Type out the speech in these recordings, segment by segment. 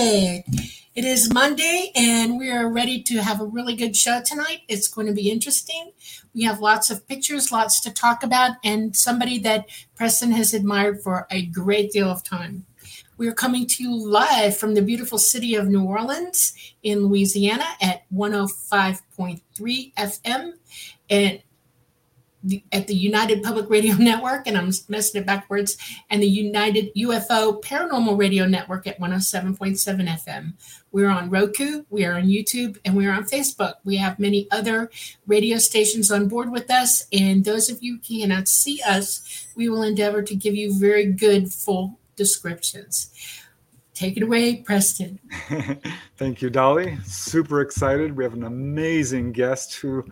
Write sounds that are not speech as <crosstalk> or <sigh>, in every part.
It is Monday, and we are ready to have a really good show tonight. It's going to be interesting. We have lots of pictures, lots to talk about, and somebody that Preston has admired for a great deal of time. We are coming to you live from the beautiful city of New Orleans in Louisiana at 105.3 FM and at the United Public Radio <laughs> Network, and I'm messing it backwards, and the United UFO Paranormal Radio Network at 107.7 FM. We're on Roku, we are on YouTube, and we're on Facebook. We have many other radio stations on board with us, and those of you who cannot see us, we will endeavor to give you very good full descriptions. Take it away, Preston. <laughs> Thank you, Dolly. Super excited. We have an amazing guest who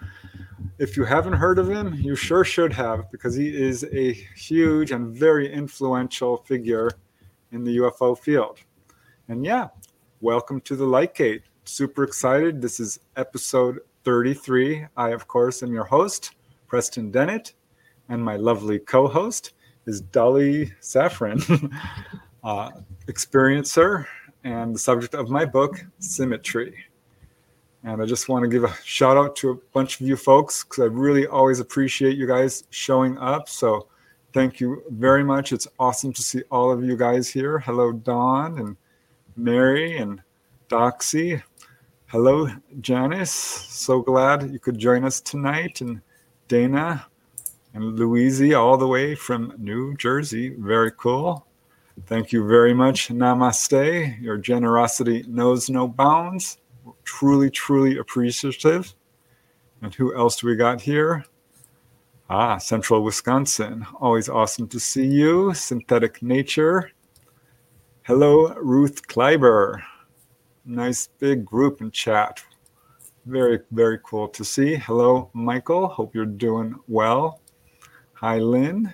if you haven't heard of him, you sure should have because he is a huge and very influential figure in the UFO field. And yeah, welcome to the Lightgate. Super excited. This is episode 33. I, of course, am your host, Preston Dennett, and my lovely co host is Dolly Safran, <laughs> uh, experiencer and the subject of my book, Symmetry. And I just want to give a shout out to a bunch of you folks because I really always appreciate you guys showing up. So thank you very much. It's awesome to see all of you guys here. Hello, Dawn and Mary and Doxy. Hello, Janice. So glad you could join us tonight. And Dana and Louise, all the way from New Jersey. Very cool. Thank you very much. Namaste. Your generosity knows no bounds truly, truly appreciative. And who else do we got here? Ah, Central Wisconsin. Always awesome to see you. Synthetic Nature. Hello, Ruth Kleiber. Nice big group in chat. Very, very cool to see. Hello, Michael. Hope you're doing well. Hi, Lynn.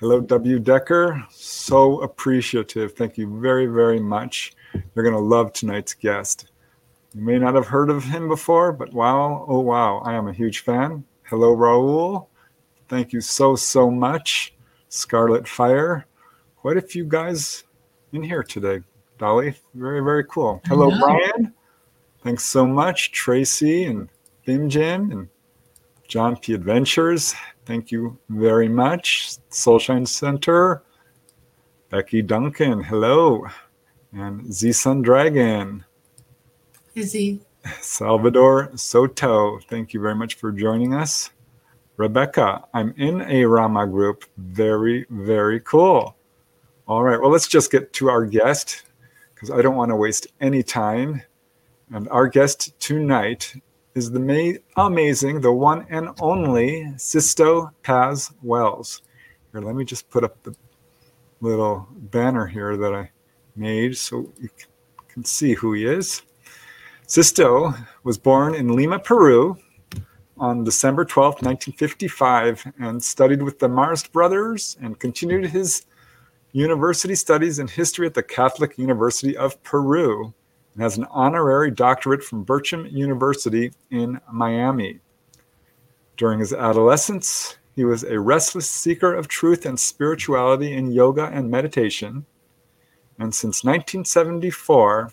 Hello, W. Decker. So appreciative. Thank you very, very much. You're going to love tonight's guest. You may not have heard of him before, but wow, oh wow, I am a huge fan. Hello, Raul. Thank you so, so much. Scarlet Fire. Quite a few guys in here today. Dolly, very, very cool. Hello, Brian. Thanks so much. Tracy and Bimjin and John P. Adventures. Thank you very much. Soulshine Center. Becky Duncan. Hello. And Z Sun Dragon. Izzy. Salvador Soto, thank you very much for joining us. Rebecca, I'm in a Rama group. Very, very cool. All right, well, let's just get to our guest because I don't want to waste any time. And our guest tonight is the ma- amazing, the one and only Sixto Paz Wells. Here, let me just put up the little banner here that I made so you can see who he is. Sixto was born in Lima, Peru on December 12, 1955, and studied with the Marist brothers and continued his university studies in history at the Catholic University of Peru and has an honorary doctorate from Bircham University in Miami. During his adolescence, he was a restless seeker of truth and spirituality in yoga and meditation. And since 1974,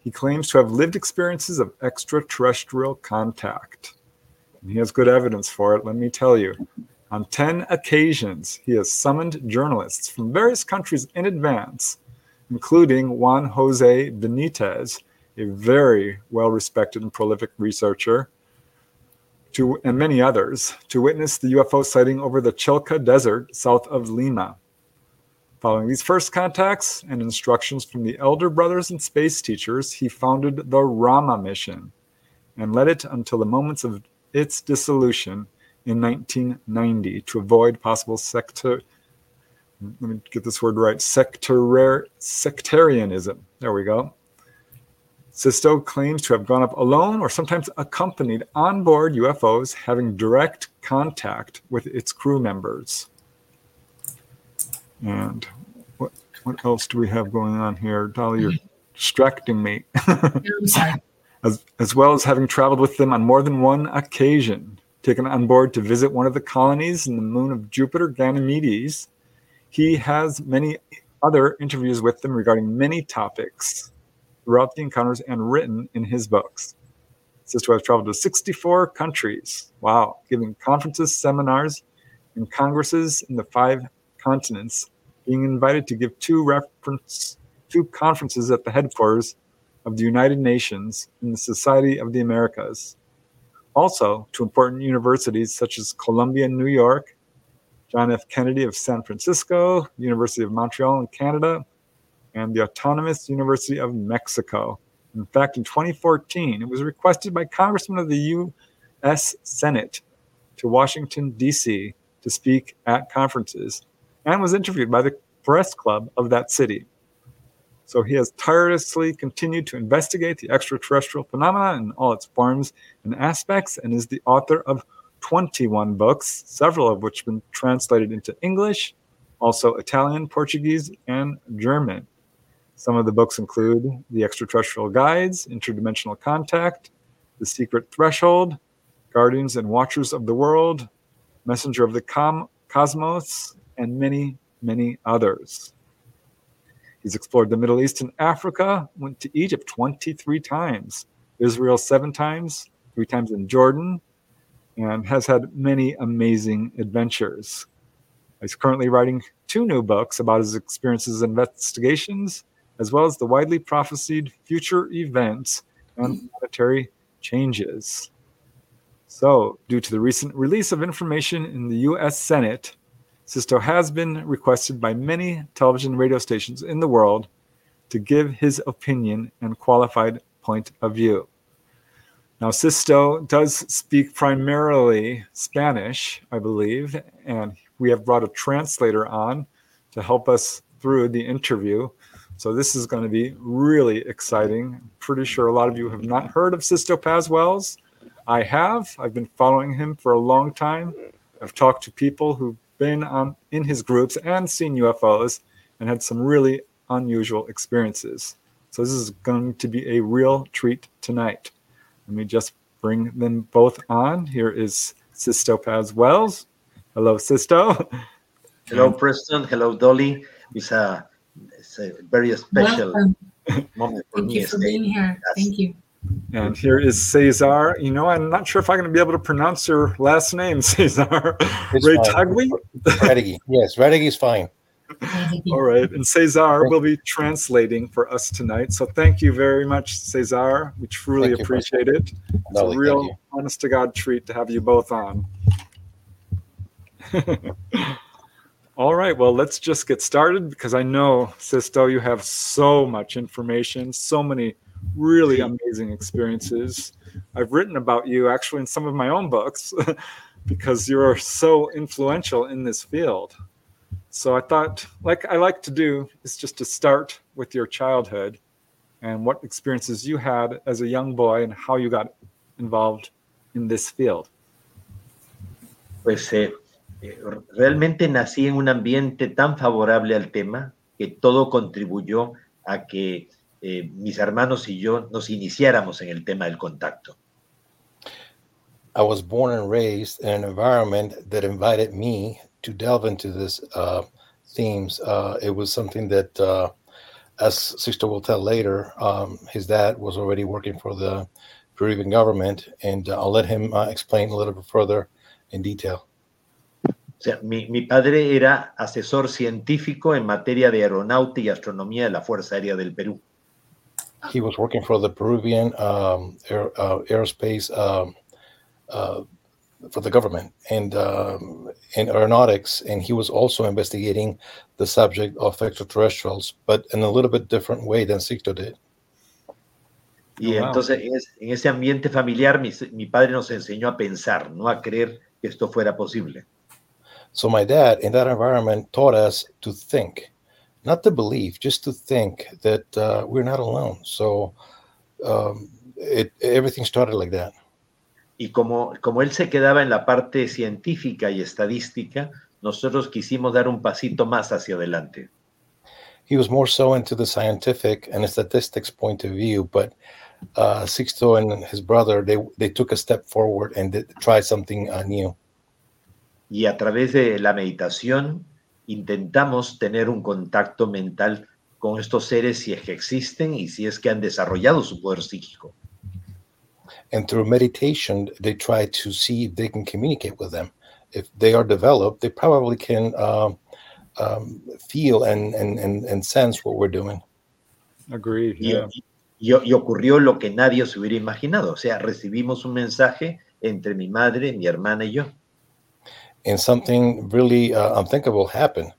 he claims to have lived experiences of extraterrestrial contact. And he has good evidence for it, let me tell you. On 10 occasions, he has summoned journalists from various countries in advance, including Juan Jose Benitez, a very well respected and prolific researcher, to, and many others, to witness the UFO sighting over the Chilca Desert south of Lima. Following these first contacts and instructions from the elder brothers and space teachers, he founded the Rama mission and led it until the moments of its dissolution in 1990 to avoid possible sector let me get this word right sectar- sectarianism. There we go. Sixto claims to have gone up alone or sometimes accompanied on board UFOs having direct contact with its crew members and what what else do we have going on here? Dolly, you're mm-hmm. distracting me. <laughs> As, as well as having traveled with them on more than one occasion, taken on board to visit one of the colonies in the moon of Jupiter, Ganymedes. He has many other interviews with them regarding many topics throughout the encounters and written in his books. Sixto has traveled to 64 countries. Wow, giving conferences, seminars, and congresses in the five continents, being invited to give two reference two conferences at the headquarters of the United Nations and the Society of the Americas. Also, to important universities such as Columbia in New York, John F. Kennedy of San Francisco, University of Montreal in Canada, and the Autonomous University of Mexico. In fact, in 2014, it was requested by Congressman of the U.S. Senate to Washington, D.C. to speak at conferences and was interviewed by the press club of that city. So he has tirelessly continued to investigate the extraterrestrial phenomena in all its forms and aspects and is the author of 21 books, several of which have been translated into English, also Italian, Portuguese, and German. Some of the books include The Extraterrestrial Guides, Interdimensional Contact, The Secret Threshold, Guardians and Watchers of the World, Messenger of the Com- Cosmos, and many, many others. He's explored the Middle East and Africa, went to Egypt 23 times, Israel seven times, three times in Jordan, and has had many amazing adventures. He's currently writing two new books about his experiences and investigations, as well as the widely prophesied future events and planetary changes. So, due to the recent release of information in the US Senate Sixto has been requested by many television and radio stations in the world to give his opinion and qualified point of view. Now, Sixto does speak primarily Spanish, I believe, and we have brought a translator on to help us through the interview. So this is going to be really exciting. Pretty sure a lot of you have not heard of Sixto Paz Wells. I have. I've been following him for a long time. I've talked to people who been on in his groups and seen UFOs and had some really unusual experiences. So this is going to be a real treat tonight. Let me just bring them both on. Here is Sixto Paz Wells. Hello, Sixto. Hello, Preston. Hello, Dolly. It's a, it's a very special Welcome. moment for Thank me. Thank you for being here. Thank you. And here is Cesar. You know, I'm not sure if I'm going to be able to pronounce your last name, <laughs> Cesar. Retagui? Redigi. Yes, Redigi is fine. <laughs> All right. And Cesar will be translating for us tonight. So thank you very much, Cesar. We truly thank appreciate you, it. It's a real honest to God treat to have you both on. <laughs> All right. Well, let's just get started because I know, Sixto, you have so much information, so many really amazing experiences. I've written about you actually in some of my own books <laughs> because you're so influential in this field. So I thought, like I like to do, is just to start with your childhood and what experiences you had as a young boy and how you got involved in this field. Pues eh, realmente nací en un ambiente tan favorable al tema que todo contribuyó a que eh, mis hermanos y yo nos iniciáramos en el tema del contacto. I was born and raised in an environment that invited me to delve into this uh, themes. Uh, it was something that, uh, as Sister will tell later, um, his dad was already working for the Peruvian government, and I'll let him uh, explain a little bit further in detail. O sea, mi, mi, padre era asesor científico en materia de aeronáutica y astronomía de la Fuerza Aérea del Perú. He was working for the Peruvian um, air, uh, aerospace um, uh, for the government and um, in aeronautics, and he was also investigating the subject of extraterrestrials, but in a little bit different way than Sixto did. Y oh, wow. entonces en ese ambiente familiar mi, mi padre nos enseñó a pensar, no a creer que esto fuera posible. So my dad in that environment taught us to think not to believe, just to think that uh, we're not alone. So um, it, everything started like that. Y como, como él se quedaba en la parte científica y estadística, nosotros quisimos dar un pasito más hacia adelante. He was more so into the scientific and statistics point of view, but uh, Sixto and his brother, they, they took a step forward and tried something uh, new. Y a través de la meditación intentamos tener un contacto mental con estos seres si es que existen y si es que han desarrollado su poder psíquico. And through meditation, they try to see if they can communicate with them. If they are developed, they probably can um, um, feel and, and, and, and sense what we're doing. Agreed. Y, Yeah. y- y ocurrió lo que nadie se hubiera imaginado. O sea, recibimos un mensaje entre mi madre, mi hermana y yo. And something really uh, unthinkable happened.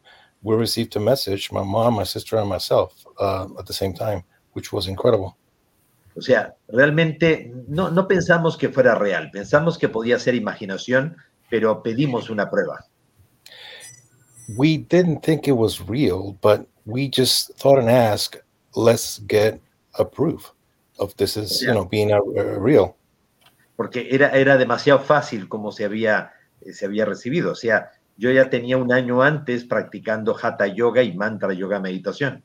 We received a message, my mom, my sister, and myself uh, at the same time, which was incredible. O sea, realmente no, no pensamos que fuera real, pensamos que podía ser imaginación, pero pedimos una prueba. we didn't think it was real, but we just thought and asked, let's get a proof of this is, you know, being uh, uh, real. porque era, era demasiado fácil como se había, se había recibido. O sea, yo ya tenía un año antes practicando Hatha Yoga y Mantra Yoga Meditación.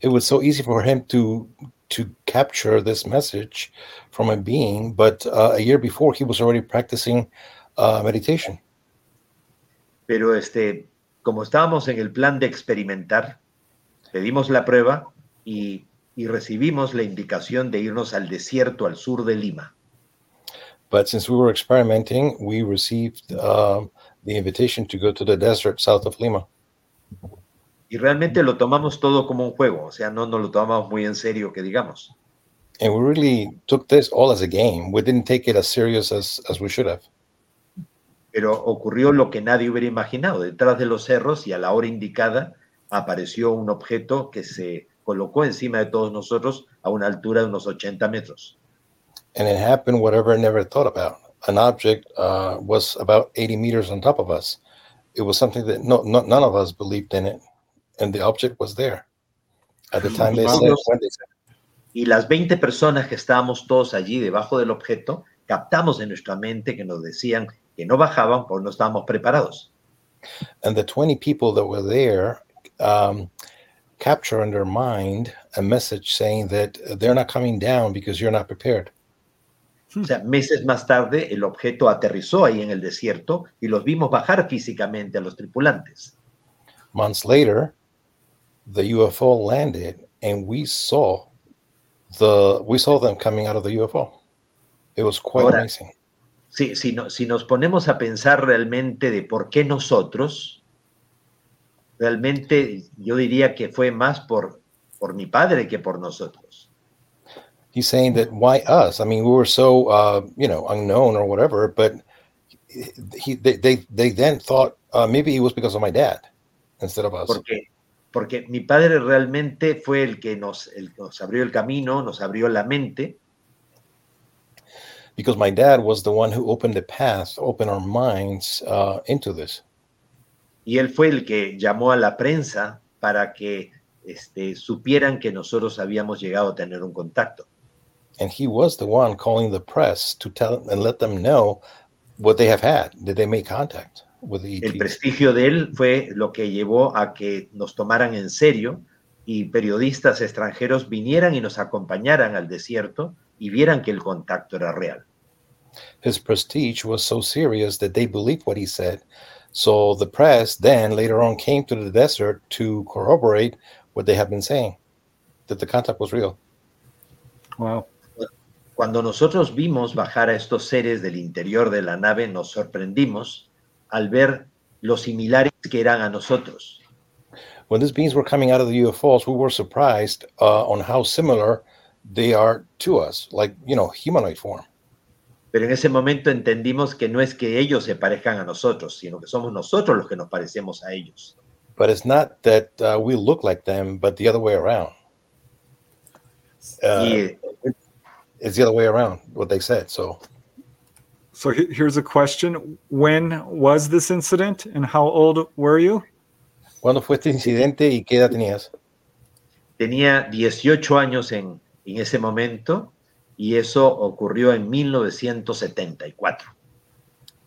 It was so easy for him to to capture this message from a being, but uh, a year before he was already practicing uh, meditation. Pero este, como estábamos en el plan de experimentar, pedimos la prueba y, y recibimos la indicación de irnos al desierto al sur de Lima. But since we were experimenting, we received um, the invitation to go to the desert south of Lima. Y realmente lo tomamos todo como un juego, o sea, no nos lo tomamos muy en serio, que digamos. And we really took this all as a game. We didn't take it as serious as, as we should have. Pero ocurrió lo que nadie hubiera imaginado. Detrás de los cerros y a la hora indicada apareció un objeto que se colocó encima de todos nosotros a una altura de unos 80 metros. And it happened whatever I never thought about. An object uh, was about 80 meters on top of us. It was something that no, no, none of us believed in it, and the object was there. At the time they said, when they said, Y las 20 personas que estábamos todos allí debajo del objeto, captamos en nuestra mente que nos decían que no bajaban porque no estábamos preparados. and the 20 people that were there um, capture in their mind a message saying that they're not coming down because you're not prepared. O sea, meses más tarde el objeto aterrizó ahí en el desierto y los vimos bajar físicamente a los tripulantes. Months later, the UFO landed, and we saw the we saw them coming out of the UFO. It was quite Ahora- amazing. Si, si, no- si nos ponemos a pensar realmente de por qué nosotros, realmente yo diría que fue más por, por mi padre que por nosotros. He's saying that why us? I mean, we were so uh, you know unknown or whatever, but he they they, they then thought uh, maybe it was because of my dad instead of us. Porque, porque mi padre realmente fue el que nos, el nos abrió el camino, nos abrió la mente, Because my dad was the one who opened the path, opened our minds uh, into this. y él fue el que llamó a la prensa para que este, supieran que nosotros habíamos llegado a tener un contacto. And he was the one calling the press to tell and let them know what they have had. Did they make contact with the El ETs? prestigio de él fue lo que llevó a que nos tomaran en serio y periodistas extranjeros vinieran y nos acompañaran al desierto y vieran que el contacto era real. His prestige was so serious that they believed what he said. So the press then later on came to the desert to corroborate what they have been saying, that the contact was real. Wow. Cuando nosotros vimos bajar a estos seres del interior de la nave, nos sorprendimos al ver lo similares que eran a nosotros. When these beings were coming out of the UFOs, we were surprised uh, on how similar they are to us, like, you know, humanoid form. Pero en ese momento entendimos que no es que ellos se parezcan a nosotros, sino que somos nosotros los que nos parecemos a ellos. But it's not that uh, we look like them, but the other way around. Uh, y it's the other way around, what they said. So So here's a question. When was this incident and how old were you? ¿Cuándo fue este incidente y qué edad tenías? tenía 18 años en, en ese momento y eso ocurrió en 1974.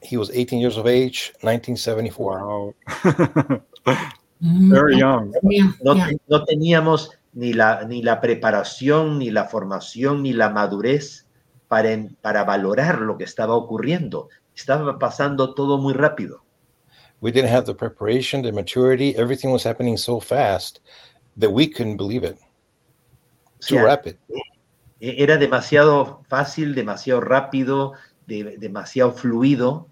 He was 18 years of age, 1974. Wow. <laughs> Very young. Yeah, No, yeah. no teníamos ni la, ni la preparación, ni la formación, ni la madurez para, en- para valorar lo que estaba ocurriendo. Estaba pasando todo muy rápido. We didn't have the preparation, the maturity. Everything was happening so fast that we couldn't believe it. Too sea, rapid. E- Era demasiado fácil, demasiado rápido, de- demasiado fluido,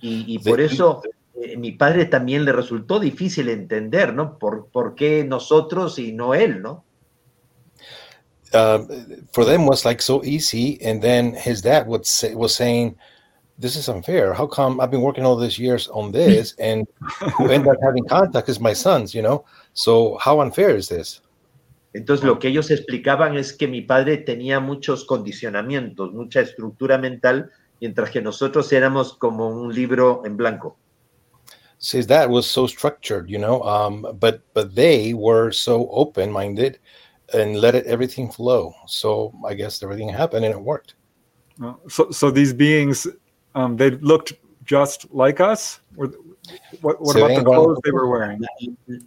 y, y por De- eso eh, mi padre también le resultó difícil entender, ¿no? ¿Por, por qué nosotros y no él, ¿no? uh, for them was like so easy and then his dad would say was saying this is unfair how come i've been working all these years on this <laughs> and who end up having contact is my sons you know so how unfair is this Entonces lo que ellos explicaban es que mi padre tenía muchos condicionamientos, mucha estructura mental, mientras que nosotros éramos como un libro en blanco. Says that was so structured you know um, but but they were so open-minded and let it everything flow so i guess everything happened and it worked so, so these beings, um, they looked just like us. Or what, what about the ven igual a clothes they were wearing?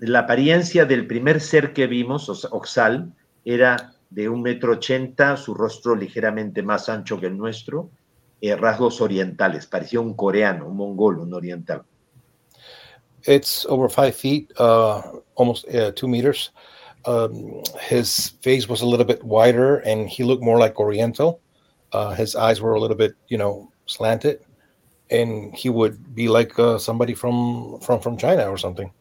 La apariencia del primer ser que vimos, Oxalc, era de un metro ochenta, su rostro ligeramente más ancho que el nuestro, eh, rasgos orientales, parecía un coreano, un mongol, un oriental. It's over five feet, uh, almost uh, two meters. Um, his face was a little bit wider, and he looked more like Oriental. Uh, his eyes were a little bit, you know, slanted, and he would be like uh, somebody from from from China or something.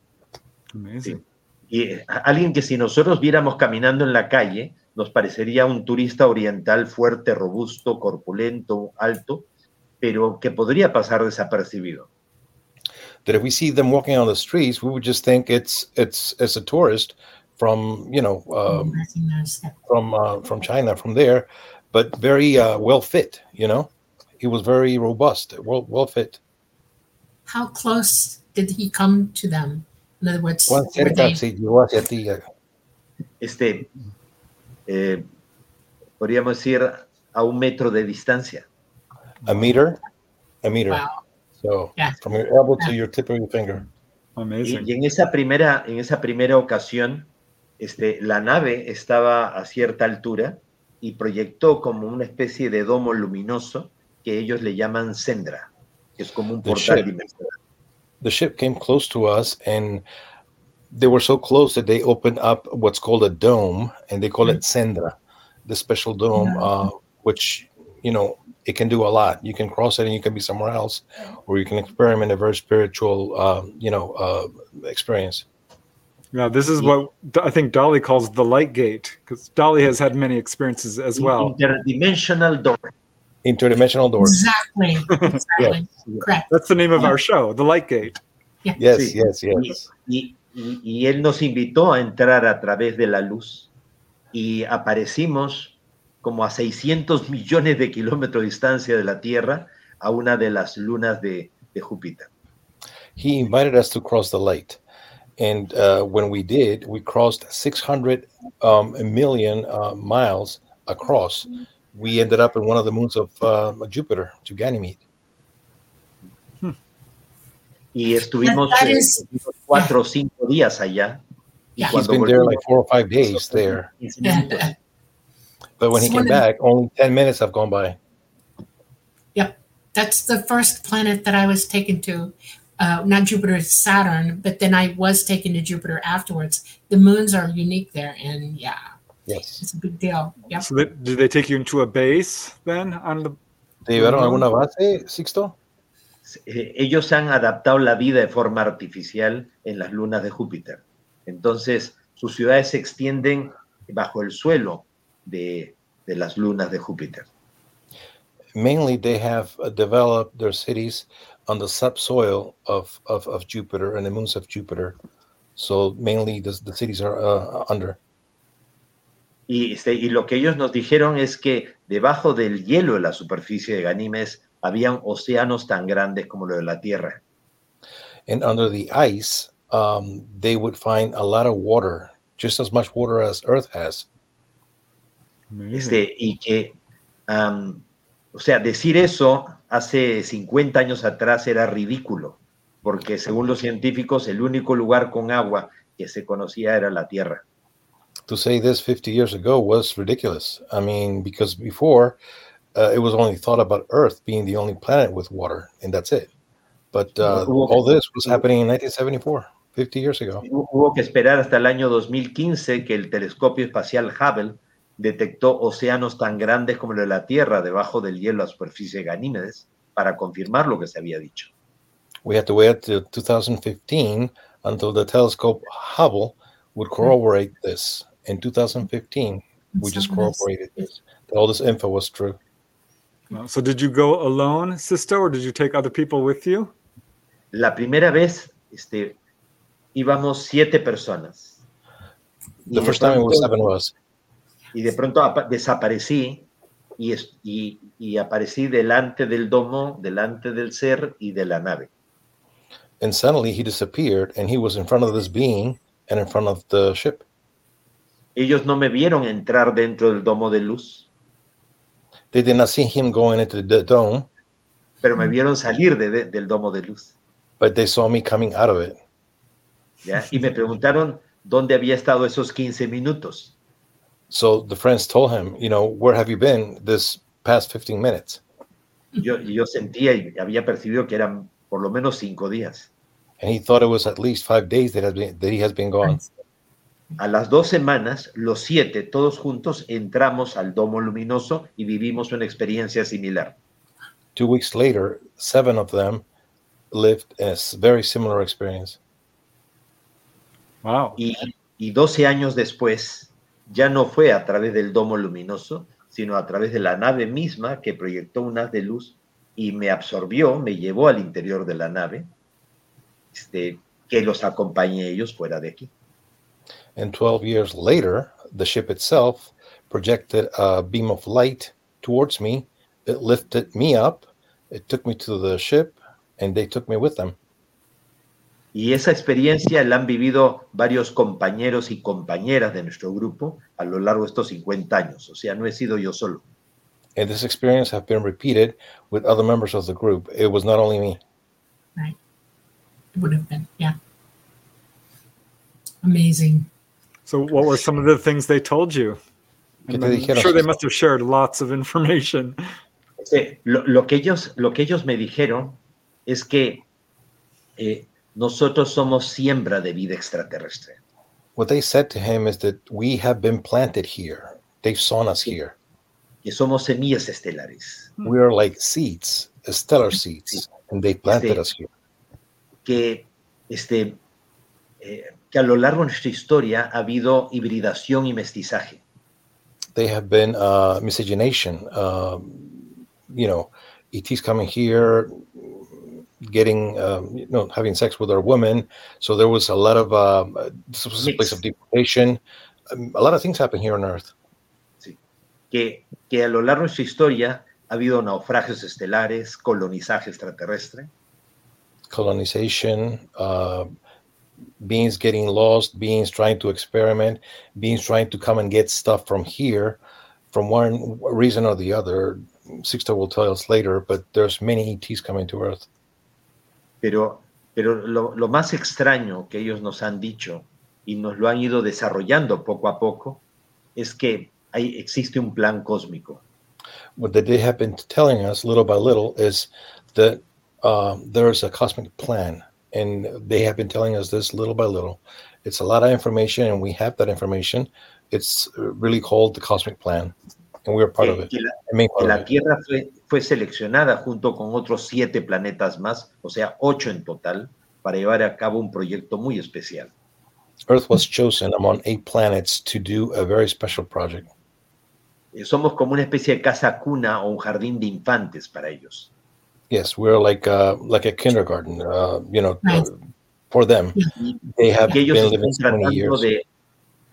Amazing. Y eh, alguien que si nosotros viéramos caminando en la calle, nos parecería un turista oriental fuerte, robusto, corpulento, alto, pero que podría pasar desapercibido. That if we see them walking on the streets, we would just think it's it's it's a tourist from you know um, from uh, from China from there, but very uh, well fit. You know, he was very robust, well well fit. How close did he come to them? In other words, Juan were cerca they, llegó hacia ti. uh, Este, eh, podríamos decir a un metro de distancia. a meter, a meter. wow. So Yeah. from your elbow to your tip of your finger. Y, Amazing. y en esa primera, en esa primera ocasión, este, la nave estaba a cierta altura y proyectó como una especie de domo luminoso que ellos le llaman Sendra, que es como un The portal ship. dimensional. The ship came close to us, and they were so close that they opened up what's called a dome, and they call it Sendra, the special dome, uh, which you know it can do a lot. You can cross it, and you can be somewhere else, or you can experiment a very spiritual, uh, you know, uh, experience. Yeah, this is what I think Dolly calls the light gate because Dolly has had many experiences as well. Interdimensional door. Interdimensional doors. Exactly. <laughs> Exactly. Correct. That's the name of our show, the light gate. Yes, Sí. yes, yes. Y, y- y él nos invitó a entrar a través de la luz y aparecimos como a 600 millones de kilómetros de distancia de la Tierra a una de las lunas de, de Júpiter. he invited us to cross the light and uh, when we did we crossed 600 um, million uh, miles across we ended up in one of the moons of uh, jupiter to ganymede Y estuvimos eh, is- estuvimos cuatro o cinco días allá. Y Yeah. he's been there like four or five days there 15 Yeah. minutos. But when he came one the- back only 10 minutes have gone by Yep. That's the first planet that I was taken to. Uh, not Jupiter, Saturn, but then I was taken to Jupiter afterwards. The moons are unique there, and yeah, yes it's a big deal. Yep. So, that, did they take you into a base then on the? ¿Te llevaron alguna base sixto ellos han adaptado la vida de forma artificial en las lunas de Júpiter. Entonces, sus ciudades se extienden bajo el suelo de, de las lunas de Júpiter. mainly they have uh, developed their cities on the subsoil of, of, of jupiter and the moons of jupiter so mainly the, the cities are uh, under Y, este, y lo que ellos nos dijeron es que debajo del hielo de la superficie de Ganímedes habían océanos tan grandes como lo de la Tierra. and under the ice, um, they would find a lot of water, just as much water as Earth has. Este, y que, am, o sea, decir eso hace 50 años atrás era ridículo, porque según los científicos el único lugar con agua que se conocía era la Tierra. To say this 50 years ago was ridiculous. I mean, because before uh, it was only thought about Earth being the only planet with water, and that's it. But uh, all this was happening in 1974, 50 years ago. Hubo que esperar hasta el año 2015 que el telescopio espacial Hubble detectó océanos tan grandes como el de la Tierra debajo del hielo a superficie de Ganímedes para confirmar lo que se había dicho. We had to wait till 2015 until the telescope Hubble would corroborate this. In 2015, we just corroborated this. That all this info was true. So did you go alone, Sisto, or did you take other people with you? La primera vez este, íbamos siete personas. The first time it was seven of us. Y de pronto apa- desaparecí y, es- y- y aparecí delante del domo, delante del ser y de la nave. And suddenly he disappeared and he was in front of this being and in front of the ship. Ellos no me vieron entrar dentro del domo de luz, They did not see him going into the dome, pero me vieron salir de- de- del domo de luz. but they saw me coming out of it. ¿ya? Y me preguntaron dónde había estado esos 15 minutos. So the friends told him, you know, where have you been this past 15 minutes? Yo, y yo sentía y había percibido que eran por lo menos cinco días. And he thought it was at least five days that, has been, that he has been gone. A las dos semanas, los siete, todos juntos, entramos al domo luminoso y vivimos una experiencia similar. Two weeks later, seven of them lived a very similar experience. Wow. Y, y 12 años después, ya no fue a través del domo luminoso, sino a través de la nave misma que proyectó un haz de luz y me absorbió, me llevó al interior de la nave, este, que los acompañé ellos fuera de aquí. And 12 years later, the ship itself projected a beam of light towards me. It lifted me up, it took me to the ship, and they took me with them. Y esa experiencia la han vivido varios compañeros y compañeras de nuestro grupo a lo largo de estos 50 años. O sea, no he sido yo solo. And this experience has been repeated with other members of the group. It was not only me. It would have been, yeah. Amazing. So what were some of the things they told you? ¿Qué And te I'm sure they must have shared lots of information. Lo, lo que ellos, lo que ellos me dijeron es que eh, nosotros somos siembra de vida extraterrestre. What they said to him is that we have been planted here. They've sown us here. que somos semillas estelares, We are like seeds, stellar seeds, and they planted Sí. us here. que, este, eh, que a lo largo de nuestra historia ha habido hibridación y mestizaje. They have been uh, miscegenation. Um, you know, ETs coming here, getting, um, you know, having sex with our women. So there was a lot of, um, uh, this was a place of deportation. Um, a lot of things happen here on Earth. que, que a lo largo de su historia ha habido naufragios estelares, colonizaje extraterrestre, colonization, uh, beings getting lost, beings trying to experiment, beings trying to come and get stuff from here, from one reason or the other. Sixto will tell us later, but there's many ETs coming to Earth. Pero, pero lo, lo más extraño que ellos nos han dicho y nos lo han ido desarrollando poco a poco es que hay, existe un plan cósmico. What they have been telling us little by little is that um, there's a cosmic plan, and they have been telling us this little by little. It's a lot of information, and we have that information. It's really called the cosmic plan, and we're part of it. que la, que la. Tierra fue, fue seleccionada junto con otros siete planetas más, o sea, ocho en total, para llevar a cabo un proyecto muy especial. Earth was chosen among eight planets to do a very special project. Eh, Somos como una especie de casa cuna o un jardín de infantes para ellos. Yes, we're like uh, like a kindergarten. Uh, you know, uh, for them, they have ellos been living so many tratando years. de,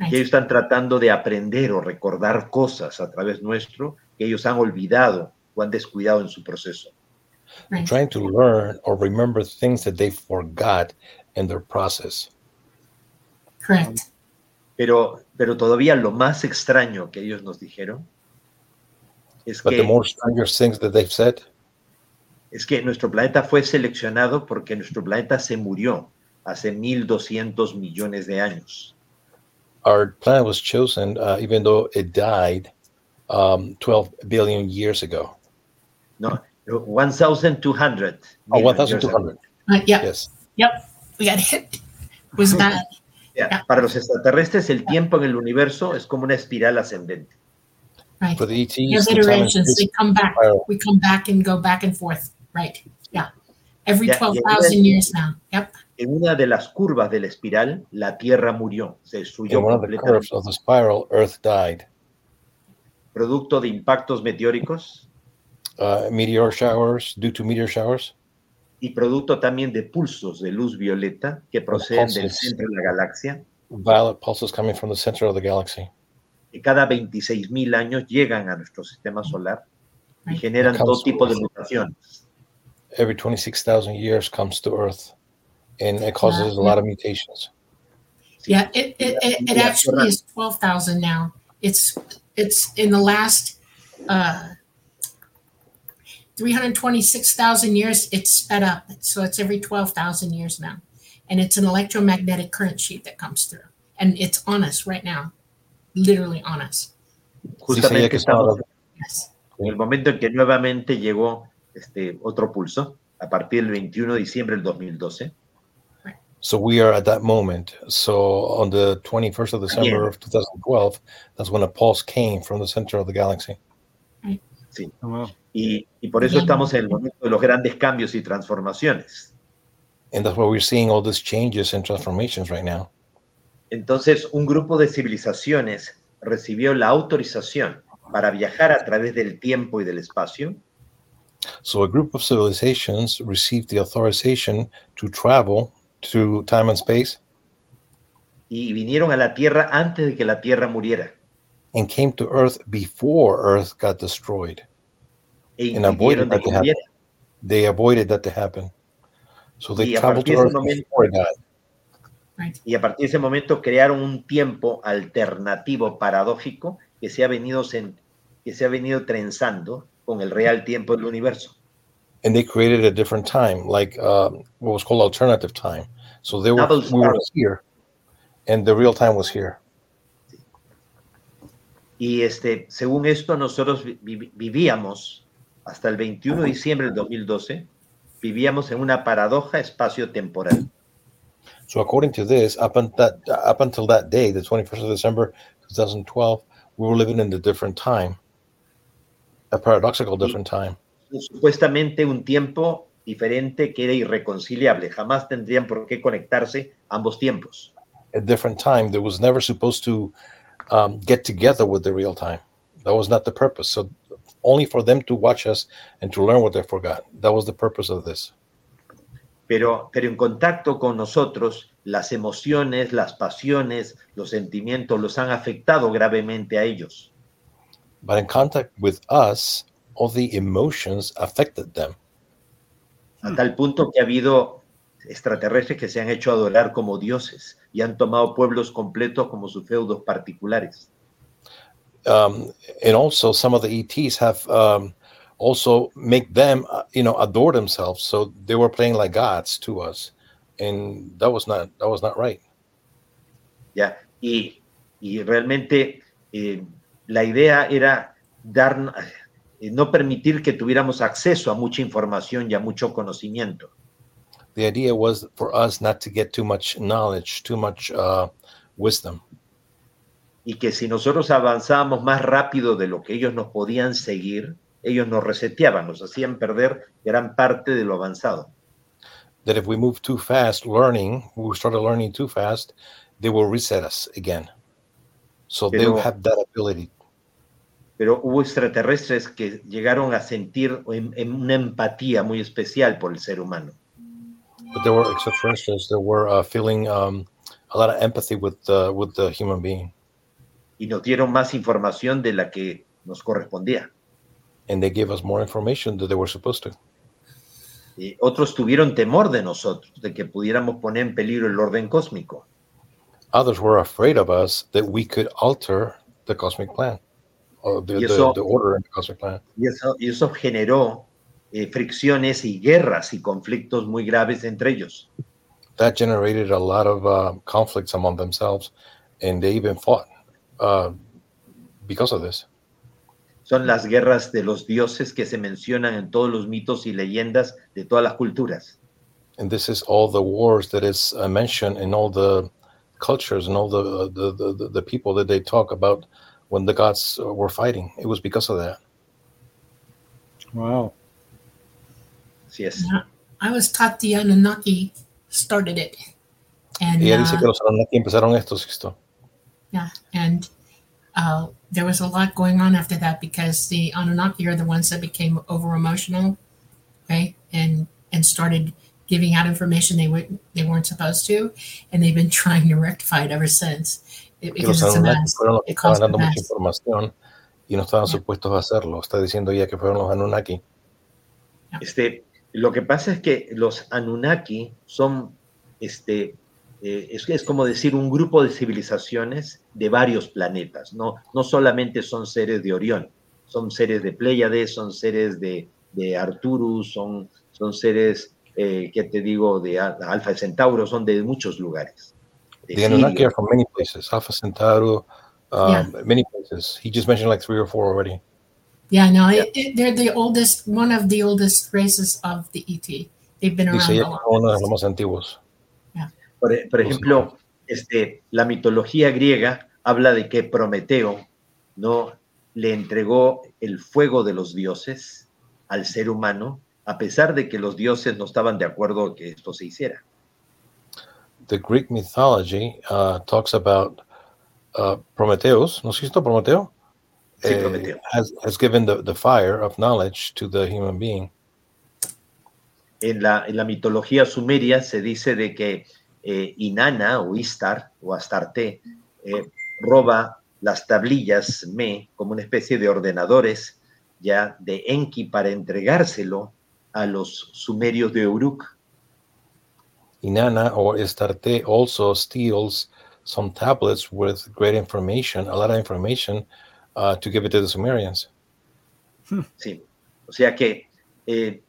que ellos están tratando de aprender o recordar cosas a través nuestro que ellos han olvidado o han descuidado en su proceso. Right. trying to learn or remember things that they forgot in their process. Correct. Pero, pero todavía lo más extraño que ellos nos dijeron es But the que, more strangest things that they've said es que nuestro planeta fue seleccionado porque nuestro planeta se murió hace 1.200 millones de años. our planet was chosen, uh, even though it died um, 12 billion years ago. No, 1,200. Oh, million years 1,200. ago. Uh, yep. Yes. Yep. We got hit. It was bad. Ya, Ya. Para los extraterrestres, el tiempo en el universo es como una espiral ascendente. Right. For the ETs, There's iterations. They come back. We come back and go back and forth. Right. Yeah. Every Yeah, yeah, 12,000 yeah. years now. Yep. En una de las curvas de la espiral, la Tierra murió, se destruyó In one of the completamente. curves of the spiral, Earth died. Producto de impactos meteóricos Uh, meteor showers, due to meteor showers, y producto también de pulsos de luz violeta que proceden del centro de la galaxia, violet pulses coming from the center of the galaxy. que cada 26.000 años llegan a nuestro sistema solar y generan Comes todo tipo de mutaciones. Every 26,000 years comes to Earth, and it causes a lot of mutations. Yeah. It, it, it, it actually is 12,000 now. It's, it's in the last, uh, 326,000 years, it's sped up. So it's every 12,000 years now. And it's an electromagnetic current sheet that comes through. And it's on us right now, literally on us. Sí, Justamente que estamos estaba- Yes. en el momento en que nuevamente llegó este otro pulso, a partir del 21 de diciembre del 2012, So we are at that moment. So on the 21st of December of 2012, that's when a pulse came from the center of the galaxy. Oh, wow. Y, y por eso estamos en el momento de los grandes cambios y transformaciones. And that's why we're seeing all these changes and transformations right now. Entonces, un grupo de civilizaciones recibió la autorización para viajar a través del tiempo y del espacio So a group of civilizations received the authorization to travel to time and space y vinieron a la Tierra antes de que la Tierra muriera and came to Earth before Earth got destroyed. E And avoided that que to happen. They avoided that to happen. So they Y a traveled to Earth momento- before. Right. Y a partir de ese momento crearon un tiempo alternativo paradójico que se ha venido, sen- que se ha venido trenzando con el real tiempo del universo. and they created a different time, like um, what was called alternative time. So they were we were here, and the real time was here. Y este, según esto, nosotros vi- vi- vivíamos hasta el 21 de diciembre del 2012, vivíamos en una paradoja espacio-temporal. So according to this, up, un- that, up until that day, the 21st of December 2012, we were living in a different time, a paradoxical different time. Supuestamente un tiempo diferente que era irreconciliable. Jamás tendrían por qué conectarse ambos tiempos. A different time that was never supposed to um, get together with the real time. That was not the purpose. So only for them to watch us and to learn what they forgot. That was the purpose of this. Pero, pero en contacto con nosotros, las emociones, las pasiones, los sentimientos los han afectado gravemente a ellos. But in contact with us, all the emotions affected them. A tal punto que ha habido extraterrestres que se han hecho adorar como dioses y han tomado pueblos completos como sus feudos particulares. Um, and also, some of the ETs have um, also make them, uh, you know, adore themselves. So they were playing like gods to us, and that was not that was not right. Yeah, Y, y realmente eh, la idea era dar, eh, no permitir que tuviéramos acceso a mucha información y a mucho conocimiento. The idea was for us not to get too much knowledge, too much uh, wisdom, Y que si nosotros avanzábamos más rápido de lo que ellos nos podían seguir, ellos nos reseteaban, nos hacían perder gran parte de lo avanzado. that if we move too fast learning, we started learning too fast, they will reset us again. So they Pero- have that ability. Pero hubo extraterrestres que llegaron a sentir en- en una empatía muy especial por el ser humano. But there were extraterrestrials that were uh, feeling um, a lot of empathy with uh, with the human being, y nos dieron más información de la que nos correspondía. and they gave us more information that they were supposed to. Eh, otros tuvieron temor de nosotros, de que pudiéramos poner en peligro el orden cósmico. Others were afraid of us that we could alter the cosmic plan, or the, Y the, eso- the order in the cosmic plan. Y eso, y eso generó eh, fricciones y guerras y conflictos muy graves entre ellos. That generated a lot of uh, conflicts among themselves, and they even fought uh, because of this. Son las guerras de los dioses que se mencionan en todos los mitos y leyendas de todas las culturas. and this is all the wars that is uh, mentioned in all the cultures and all the the, the the people that they talk about when the gods were fighting. It was because of that. Wow. Yes. Yeah. I was taught the Anunnaki started it. And Y ella dice uh, que los Anunnaki empezaron esto, Sixto. Yeah, and uh, there was a lot going on after that because the Anunnaki are the ones that became over emotional, right? And and started giving out information they would they weren't supposed to, and they've been <laughs> trying to rectify it ever since. It, because it's a Anunnaki mess. fueron los que It estaban caused a dando mucha mess. información y no estaban Yeah. supuestos a hacerlo. Está diciendo ella que fueron los Anunnaki. Este, lo que pasa es que los Anunnaki son, este, eh, es, es como decir un grupo de civilizaciones de varios planetas, no, no solamente son seres de Orión, son seres de Pléyades, son seres de, de Arturus, son, son seres, eh, ¿qué te digo?, de Al- Alfa Centauro, son de muchos lugares. De The Anunnaki Sirio. are from many places. Alpha Centauro, um, many places. He just mentioned like three or four already. Yeah, no, Yeah. It, it, they're the oldest, one of the oldest races of the ET. They've been around a que lot. fue uno de los más antiguos. Por, e- por Los ejemplo, este, la mitología griega habla de que Prometeo no le entregó el fuego de los dioses al ser humano, a pesar de que los dioses no estaban de acuerdo que esto se hiciera. The Greek mythology uh, talks about uh, Prometheus. ¿No es esto Prometeo? Sí, Eh, Prometeo. has, has given the, the fire of knowledge to the human being. En la, en la mitología sumeria se dice de que eh, Inanna o Istar o Astarte eh, roba las tablillas Me como una especie de ordenadores ya de Enki para entregárselo a los sumerios de Uruk. Inanna or Istarte also steals some tablets with great information, a lot of information, uh, to give it to the Sumerians. Sí. O sea que eh,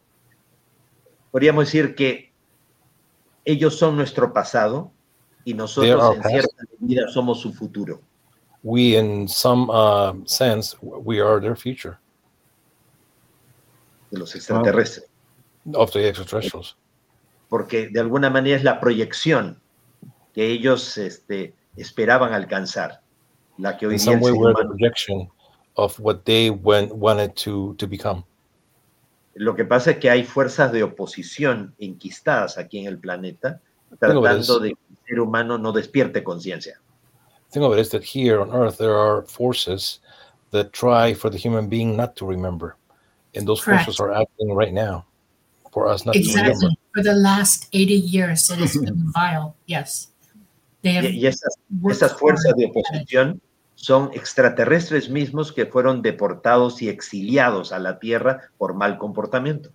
podríamos decir que ellos son nuestro pasado y They are nosotros our en past. cierta medida somos su futuro. We, in some uh, sense, we are their future de los extraterrestres, of the extraterrestrials. porque de alguna manera es la proyección que ellos este, esperaban alcanzar, la que hoy In día some el way, ser we're the projection of what they went, wanted to, to become. Lo que pasa es que hay fuerzas de oposición enquistadas aquí en el planeta, tratando de que el ser humano no despierte conciencia. The thing of it is that here on Earth, there are forces that try for the human being not to remember. And those Correct. forces are acting right now for us not to remember. Exactly. For the last 80 years, it has been vile. Yes. They have Y, y esas, esas fuerzas de oposición son extraterrestres mismos que fueron deportados y exiliados a la Tierra por mal comportamiento.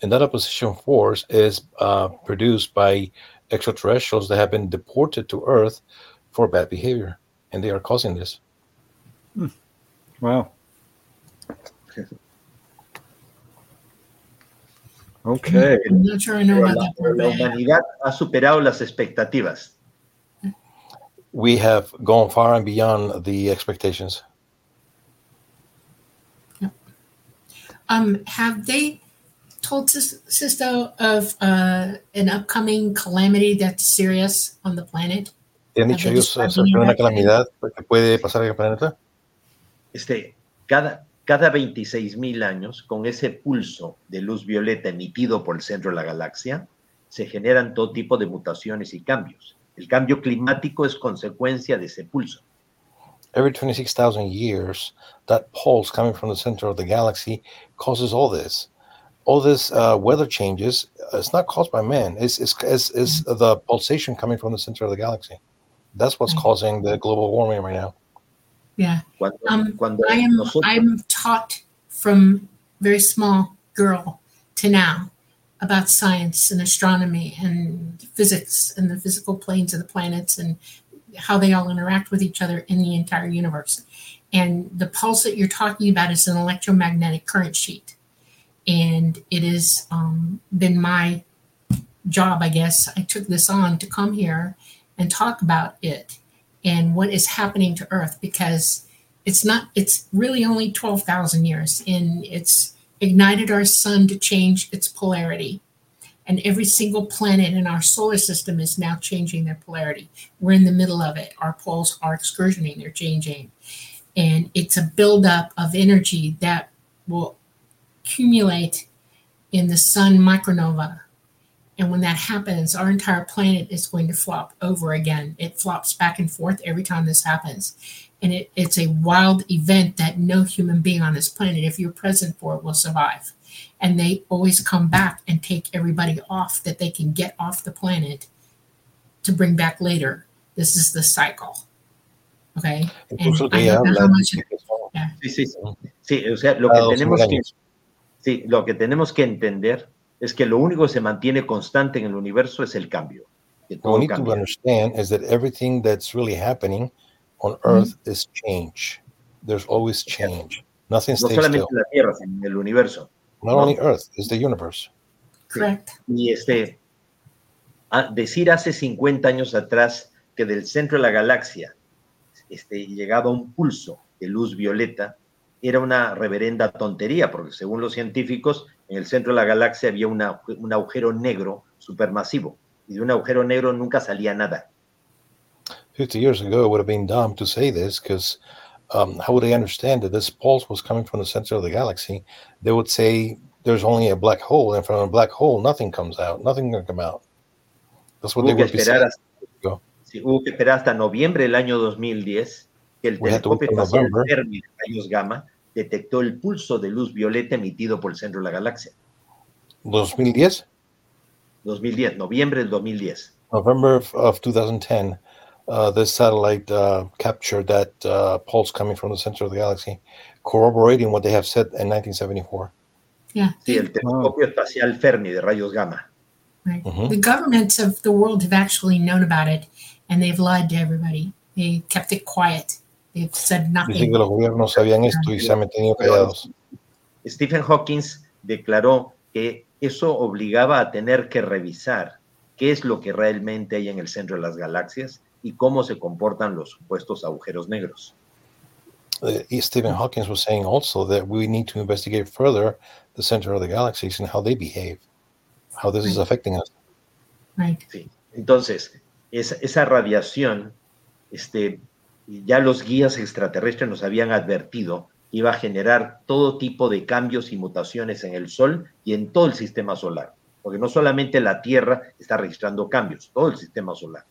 And that opposition force is uh, produced by extraterrestrials that have been deported to Earth for bad behavior. And they are causing this. Wow. Okay. I'm not sure I know about la, that part, la but humanidad ha superado las expectativas. We have gone far and beyond the expectations. um, have they told Sis- Sisto of uh, an upcoming calamity that's serious on the planet? ¿Te han Have dicho ellos any una calamidad que puede pasar en el planeta? Este, cada, cada 26 mil años, con ese pulso de luz violeta emitido por el centro de la galaxia, se generan todo tipo de mutaciones y cambios. El cambio climático es consecuencia de ese pulso. Every 26,000 years, that pulse coming from the center of the galaxy causes all this. All this uh, weather changes, uh, it's not caused by man. It's, it's, it's, it's the pulsation coming from the center of the galaxy. That's what's Right. causing the global warming right now. Yeah. Cuando, Um, cuando I am nosotros- I'm taught from very small girl to now about science and astronomy and physics and the physical planes of the planets and how they all interact with each other in the entire universe. And the pulse that you're talking about is an electromagnetic current sheet. And it has um, been my job, I guess. I took this on to come here and talk about it and what is happening to Earth because it's not it's really only 12,000 years and it's ignited our sun to change its polarity And every single planet in our solar system is now changing their polarity. We're in the middle of it. Our poles are excursioning, they're changing. And it's a buildup of energy that will accumulate in the sun micronova. And when that happens, our entire planet is going to flop over again. It flops back and forth every time this happens. And it, it's a wild event that no human being on this planet, if you're present for it, will survive. And they always come back and take everybody off that they can get off the planet to bring back later. This is the cycle. Okay. And Incluso I que don't know habla how de much que son Sí, sí, sí. Sí, o sea, lo que cada dos mil tenemos que, sí, lo que tenemos que entender es que lo único que se mantiene constante en el universo es el cambio. Que What we need to understand is that everything that's really happening on. Earth is change. There's always change. Nothing No stays solamente still. en la Tierra, sino en el universo. Not only Earth, it's the universe. correct. Y este, a- decir hace 50 años atrás que del centro de la galaxia este, llegaba un pulso de luz violeta era una reverenda tontería, porque según los científicos, en el centro de la galaxia había una- un agujero negro supermasivo, y de un agujero negro nunca salía nada. 50 years ago, it would have been dumb to say this because um, how would they understand that this pulse was coming from the center of the galaxy? They would say there's only a black hole, and from a black hole, nothing comes out. Nothing can come out. That's what they Hubo que, would be saying. hasta, sí, hubo que esperar hasta noviembre del año 2010 que el We to wait telescopio espacial. Fermi de rayos gamma detectó el pulso de luz violeta emitido por el centro de la galaxia. 2010, 2010, noviembre del 2010. November of, of 2010, uh, this satellite uh, captured that uh, pulse coming from the center of the galaxy, corroborating what they have said in 1974. Yeah. Sí, el telescopio espacial Fermi de rayos gamma. Right. Mhm. The governments of the world have actually known about it and they've lied to everybody. They kept it quiet. They've said nothing. que los gobiernos sabían esto y se han mantenido callados. Stephen Hawking declaró que eso obligaba a tener que revisar qué es lo que realmente hay en el centro de las galaxias y cómo se comportan los supuestos agujeros negros. Uh, Stephen Hawking was saying also that we need to investigate further the center of the galaxies and how they behave, how this is affecting us. Right. Sí. Entonces, esa, esa radiación, este, ya los guías extraterrestres nos habían advertido que iba a generar todo tipo de cambios y mutaciones en el Sol y en todo el sistema solar. Porque no solamente la Tierra está registrando cambios, todo el sistema solar.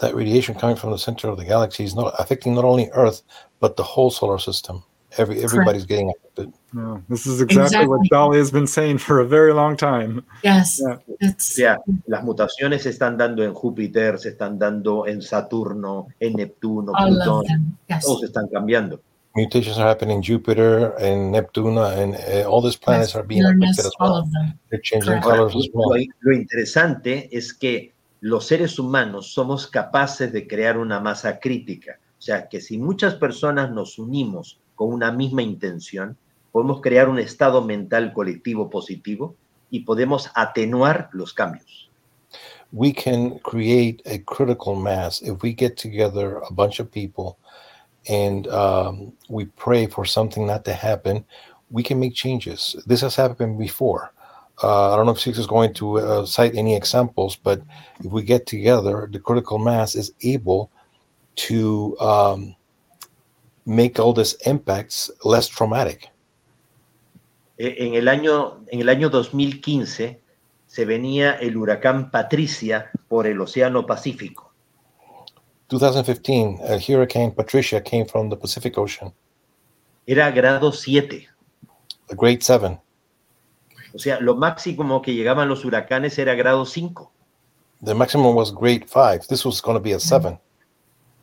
That radiation coming from the center of the galaxy is not affecting not only Earth but the whole solar system. Every everybody's getting affected. No, this is exactly, what Exactly. Dolly has been saying for a very long time. Yes. Yeah. O It's sea, las mutaciones se están dando en Júpiter, se están dando en Saturno, en Neptuno, all Plutón. Yes. todos están cambiando. Mutations are happening in Jupiter and Neptune, and uh, all these planets Yes. are being Uranus, affected as all well. of them. They're changing Correct. Colors as well. lo, lo interesante es que los seres humanos somos capaces de crear una masa crítica. O sea, que si muchas personas nos unimos con una misma intención, podemos crear un estado mental colectivo positivo y podemos atenuar los cambios. we can create a critical mass if we get together a bunch of people and um, we pray for something not to happen we can make changes this has happened before uh, i don't know if six is going to uh, cite any examples but if we get together the critical mass is able to um, make all these impacts less traumatic En el año, en el año 2015 se venía el huracán Patricia por el Océano Pacífico. 2015 a hurricane patricia came from the pacific ocean Era grado 7. a grade 7 O sea, lo máximo que llegaban los huracanes era grado 5. The maximum was grade five. This was going to be a seven.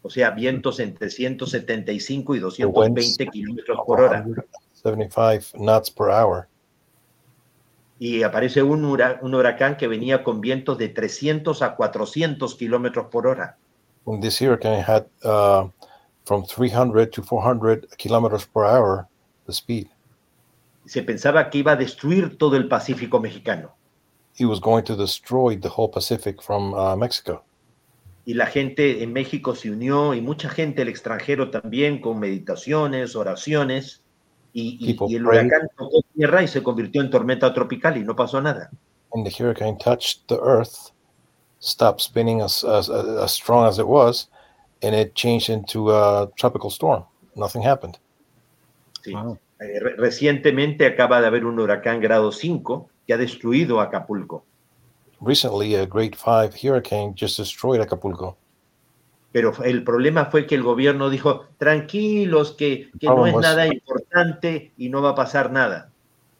O sea, vientos entre 175 y The winds 220 kilómetros por hora. 75 knots per hour. Y aparece un, un huracán que venía con vientos de 300 a 400 kilómetros por hora. When this hurricane had uh, from 300 to 400 kilometers per hour, the speed. Se pensaba que iba a destruir todo el Pacífico mexicano. He was going to destroy the whole Pacific from uh, Mexico. Y la gente en México se unió y mucha gente del extranjero también con meditaciones, oraciones. Y, y- People y el huracán tocó tierra y se convirtió en tormenta tropical y no pasó nada. and the hurricane touched the earth, stopped spinning as, as, as strong as it was, and it changed into a tropical storm. Nothing happened. Sí. Wow. Eh, re- Recientemente acaba de haber un huracán grado 5 que ha destruido Acapulco, Recently, a grade five hurricane just destroyed Acapulco. pero el problema fue que el gobierno dijo, tranquilos, que, que no es nada importante y no va a pasar nada.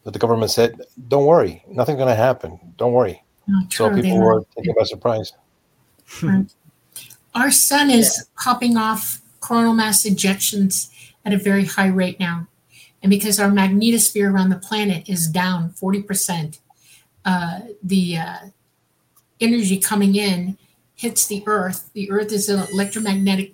But the government said, "Don't worry, nothing's going to happen. Don't worry." No, So people were- were taken by surprise. Our sun is popping off coronal mass ejections at a very high rate now. And because our magnetosphere around the planet is down 40%, uh, the uh, energy coming in hits the Earth. The Earth is an electromagnetic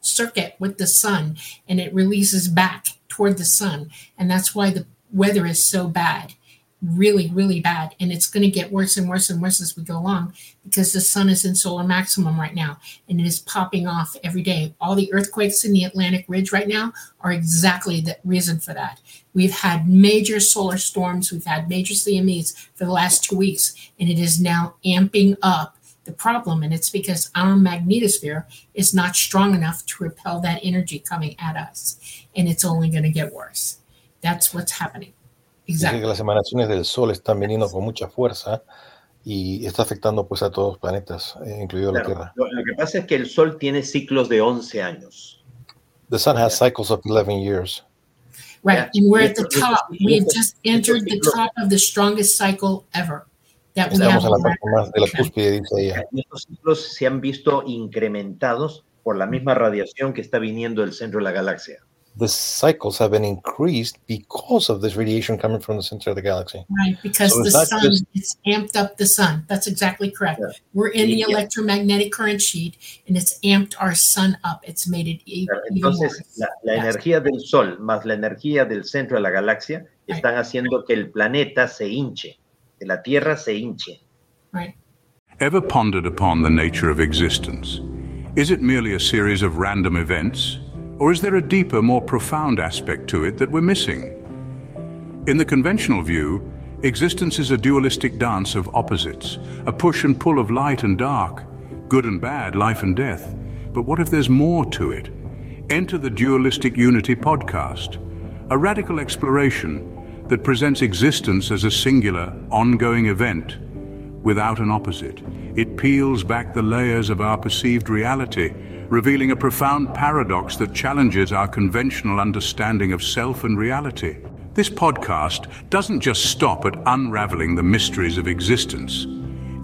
circuit with the sun and it releases back toward the sun. And that's why the weather is so bad, really, really bad. And it's going to get worse and worse and worse as we go along because the sun is in solar maximum right now and it is popping off every day. All the earthquakes in the Atlantic Ridge right now are exactly the reason for that. We've had major solar storms, we've had major CMEs for the last two weeks, and it is now amping up the problem. And it's because our magnetosphere is not strong enough to repel that energy coming at us. And it's only going to get worse. That's what's happening. Exactly. Dice que las emanaciones del Sol están viniendo con mucha fuerza y está afectando pues a todos los planetas, eh, incluido la Tierra. lo, lo que pasa es que el Sol tiene ciclos de 11 años. The Sun has cycles of 11 years. Right. Yeah. And we're at the top. We've just entered the top of the strongest cycle ever that. Estamos en la parte más de la cúspide, dice ella. Y estos ciclos se han visto incrementados por la misma radiación que está viniendo del centro de la galaxia. The cycles have been increased because of this radiation coming from the center of the galaxy. Right, because So the sun, just- it's amped up the sun. That's exactly correct. Yeah. We're in the Yeah. electromagnetic current sheet and it's amped our sun up. It's made it Claro, even Entonces, worse. la, la Yes. energía del Sol más la energía del centro de la galaxia están haciendo que el planeta se hinche, que la Tierra se hinche. Right. Ever pondered upon the nature of existence? Is it merely a series of random events? Or is there a deeper, more profound aspect to it that we're missing? In the conventional view, existence is a dualistic dance of opposites, a push and pull of light and dark, good and bad, life and death. But what if there's more to it? Enter the Dualistic Unity podcast, a radical exploration that presents existence as a singular, ongoing event without an opposite. It peels back the layers of our perceived reality, revealing a profound paradox that challenges our conventional understanding of self and reality. This podcast doesn't just stop at unraveling the mysteries of existence.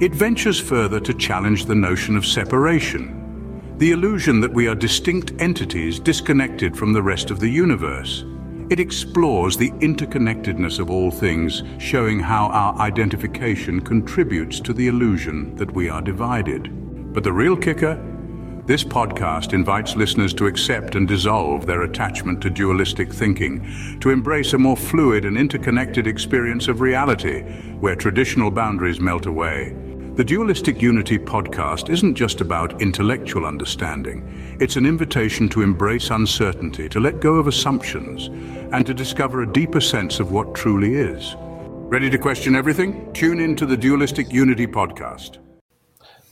It ventures further to challenge the notion of separation, the illusion that we are distinct entities disconnected from the rest of the universe. It explores the interconnectedness of all things, showing how our identification contributes to the illusion that we are divided. But the real kicker? This podcast invites listeners to accept and dissolve their attachment to dualistic thinking, to embrace a more fluid and interconnected experience of reality, where traditional boundaries melt away. The Dualistic Unity podcast isn't just about intellectual understanding. It's an invitation to embrace uncertainty, to let go of assumptions, and to discover a deeper sense of what truly is. Ready to question everything? Tune in to the Dualistic Unity podcast.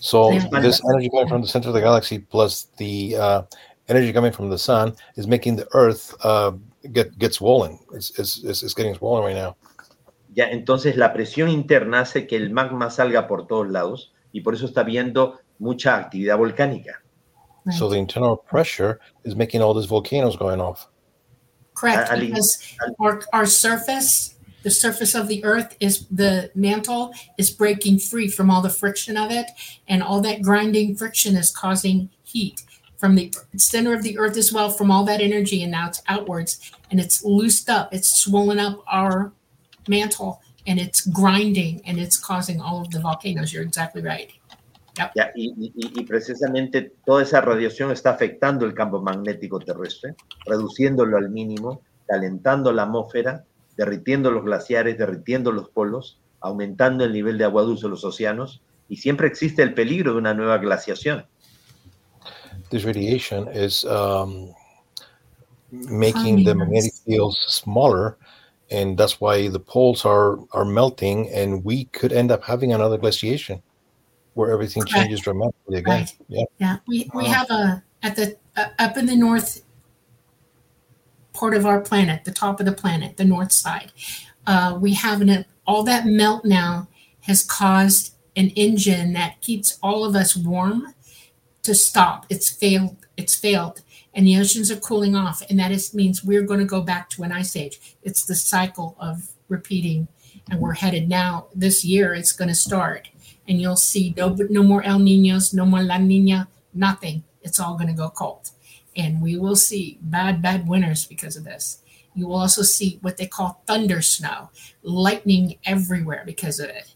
So this energy coming from the center of the galaxy plus the uh, energy coming from the sun is making the Earth uh, get get swollen. It's, it's, it's, it's getting swollen right now. Ya, entonces la presión interna hace que el magma salga por todos lados y por eso está habiendo mucha actividad volcánica. Right. So the internal pressure is making all these volcanoes going off. Correct, because our, our surface, the surface of the earth is the mantle is breaking free from all the friction of it, and all that grinding friction is causing heat from the center of the earth as well, from all that energy, and now it's outwards and it's loosed up, it's swollen up our mantle, and it's grinding and it's causing all of the volcanoes. You're exactly right. Ya, y, y- y precisamente toda esa radiación está afectando el campo magnético terrestre, reduciéndolo al mínimo, calentando la atmósfera, derritiendo los glaciares, derritiendo los polos, aumentando el nivel de agua dulce de los océanos, y siempre existe el peligro de una nueva glaciación. This radiation is um, making the magnetic fields smaller and that's why the poles are are melting, and we could end up having another glaciation where everything Correct. changes dramatically again. Right. Yeah. Yeah, we, we Wow. have a, at the, uh, up in the north part of our planet, the top of the planet, the north side, uh, we have an, all that melt now has caused an engine that keeps all of us warm to stop. It's failed. It's failed. And the oceans are cooling off. And that is, means we're going to go back to an ice age. It's the cycle of repeating. And we're headed now, this year, it's going to start. And you'll see no, no more El Ninos, no more La Nina, nothing. It's all going to go cold. And we will see bad, bad winters because of this. You will also see what they call thunder snow, lightning everywhere because of it.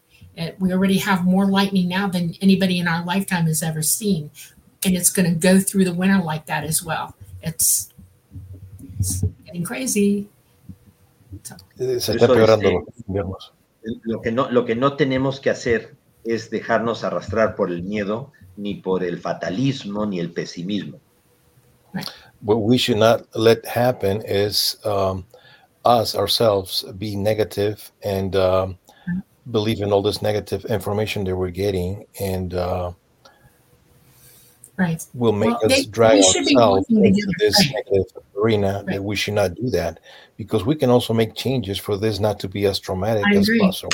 We already have more lightning now than anybody in our lifetime has ever seen. And it's going to go through the winter like that as well. It's, it's getting crazy. So, Se Eso está empeorando los inviernos. Lo que, no, lo que no tenemos que hacer es dejarnos arrastrar por el miedo, ni por el fatalismo, ni el pesimismo. What we should not let happen is um, us ourselves be negative and um, believe in all this negative information that we're getting, and uh, right. will make Well, us they- drag we should be ourselves into this right. negative arena Right. that we should not do that because we can also make changes for this not to be as traumatic I as agree. possible.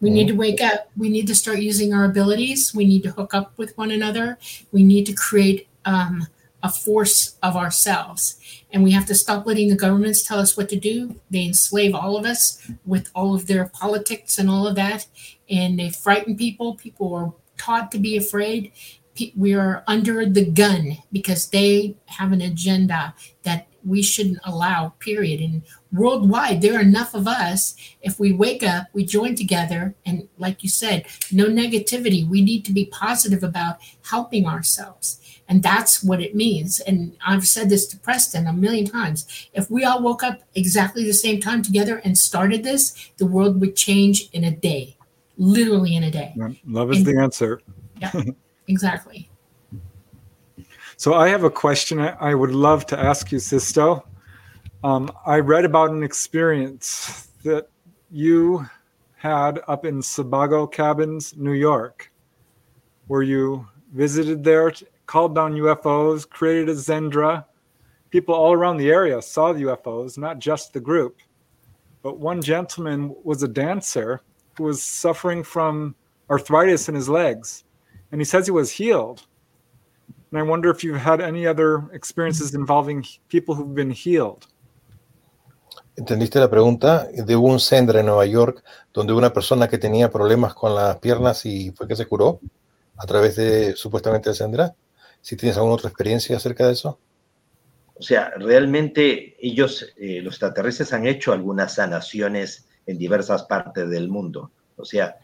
We need to wake up. We need to start using our abilities. We need to hook up with one another. We need to create um, a force of ourselves. And we have to stop letting the governments tell us what to do. They enslave all of us with all of their politics and all of that. And they frighten people. People are taught to be afraid. We are under the gun because they have an agenda that we shouldn't allow, period. And worldwide, there are enough of us if we wake up, we join together, and like you said, no negativity. We need to be positive about helping ourselves. And that's what it means. And I've said this to Preston a million times. If we all woke up exactly the same time together and started this, the world would change in a day, literally in a day. Love is the answer. Yeah, <laughs> exactly. So I have a question I, I would love to ask you, Sixto. Um, I read about an experience that you had up in Sabago Cabins, New York, where you visited there, called down UFOs, created a Xendra. People all around the area saw the UFOs, not just the group. But one gentleman was a dancer who was suffering from arthritis in his legs, and he says he was healed. And I wonder if you've had any other experiences involving people who've been healed. ¿Entendiste la pregunta? De un centro en Nueva York donde una persona que tenía problemas con las piernas y fue que se curó a través de supuestamente el Xendra. Si tienes alguna otra experiencia acerca de eso. O sea, realmente ellos, eh, los extraterrestres, han hecho algunas sanaciones en diversas partes del mundo. O sea,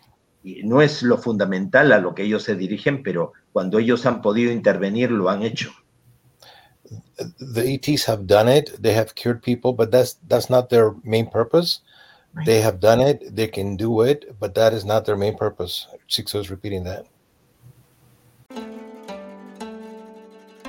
no es lo fundamental a lo que ellos se dirigen, pero cuando ellos han podido intervenir, lo han hecho. The ETs have done it. They have cured people, but that's that's not their main purpose. Right. They have done it. They can do it, but that is not their main purpose. Sixto is repeating that.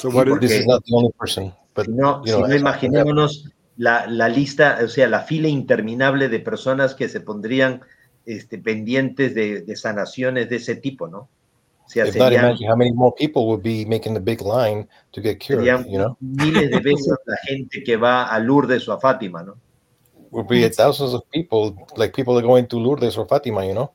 So what Sí, This is not the only person, but Si no, you si know, no as- imaginémonos la, la lista, o sea, la fila interminable de personas que se pondrían este, pendientes de, de sanaciones de ese tipo, ¿no? O sea, if not, serían, imagine how many more people would be making the big line to get cured. You know, miles de veces <laughs> la gente que va a Lourdes o a Fátima, ¿no? Will be thousands of people, like people are going to Lourdes or Fatima, you know.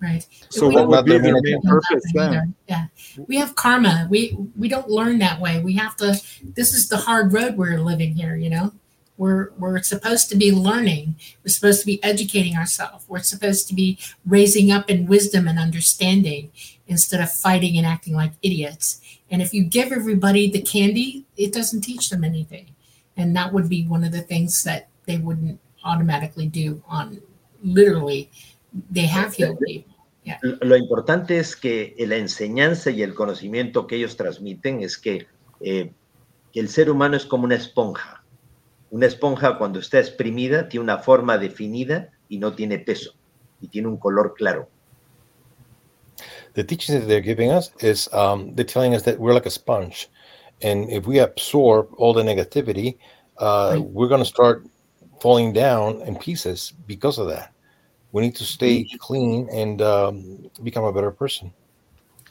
Right. So We what would be their their main main know that purpose then? Yeah. We have karma. We we don't learn that way. We have to this is the hard road we're living here, you know. We're we're supposed to be learning. We're supposed to be educating ourselves. We're supposed to be raising up in wisdom and understanding instead of fighting and acting like idiots. And if you give everybody the candy, it doesn't teach them anything. And that would be one of the things that they wouldn't automatically do on literally they have healed people. Lo importante es que la enseñanza y el conocimiento que ellos transmiten es que, eh, que el ser humano es como una esponja. Una esponja cuando está exprimida tiene una forma definida y no tiene peso y tiene un color claro. The teachings that they're giving us is um, they're telling us that we're like a sponge, and if we absorb all the negativity, uh, Right. we're going to start falling down in pieces because of that. We need to stay clean and um, become a better person.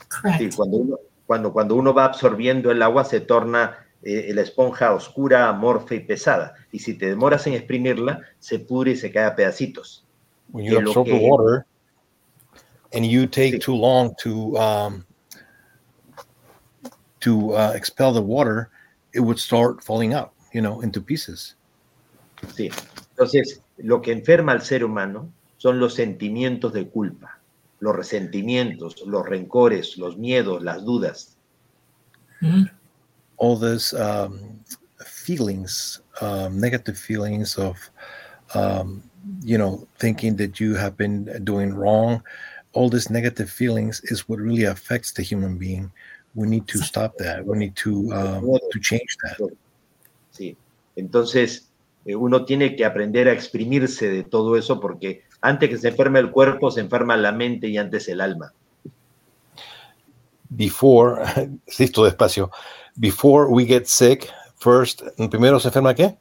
Correct. Sí, cuando, uno, cuando, cuando uno va absorbiendo el agua se torna eh, la esponja oscura, amorfa y pesada. Y si te demoras en exprimirla, se pudre y se cae a pedacitos. When you Que absorb the que- water and you take Sí. too long to um, to uh, expel the water, it would start falling out, you know, into pieces. Sí. Entonces, lo que enferma al ser humano son los sentimientos de culpa, los resentimientos, los rencores, los miedos, las dudas. Mhm. all these um, feelings, um, negative feelings of, um, you know, thinking that you have been doing wrong. All these negative feelings is what really affects the human being. We need to stop that. We need to um, to change that. Sí. Entonces, eh, uno tiene que aprender a exprimirse de todo eso porque antes que se enferme el cuerpo, se enferma la mente y antes el alma. Before, <laughs> listo despacio. Before we get sick, first, primero se enferma qué?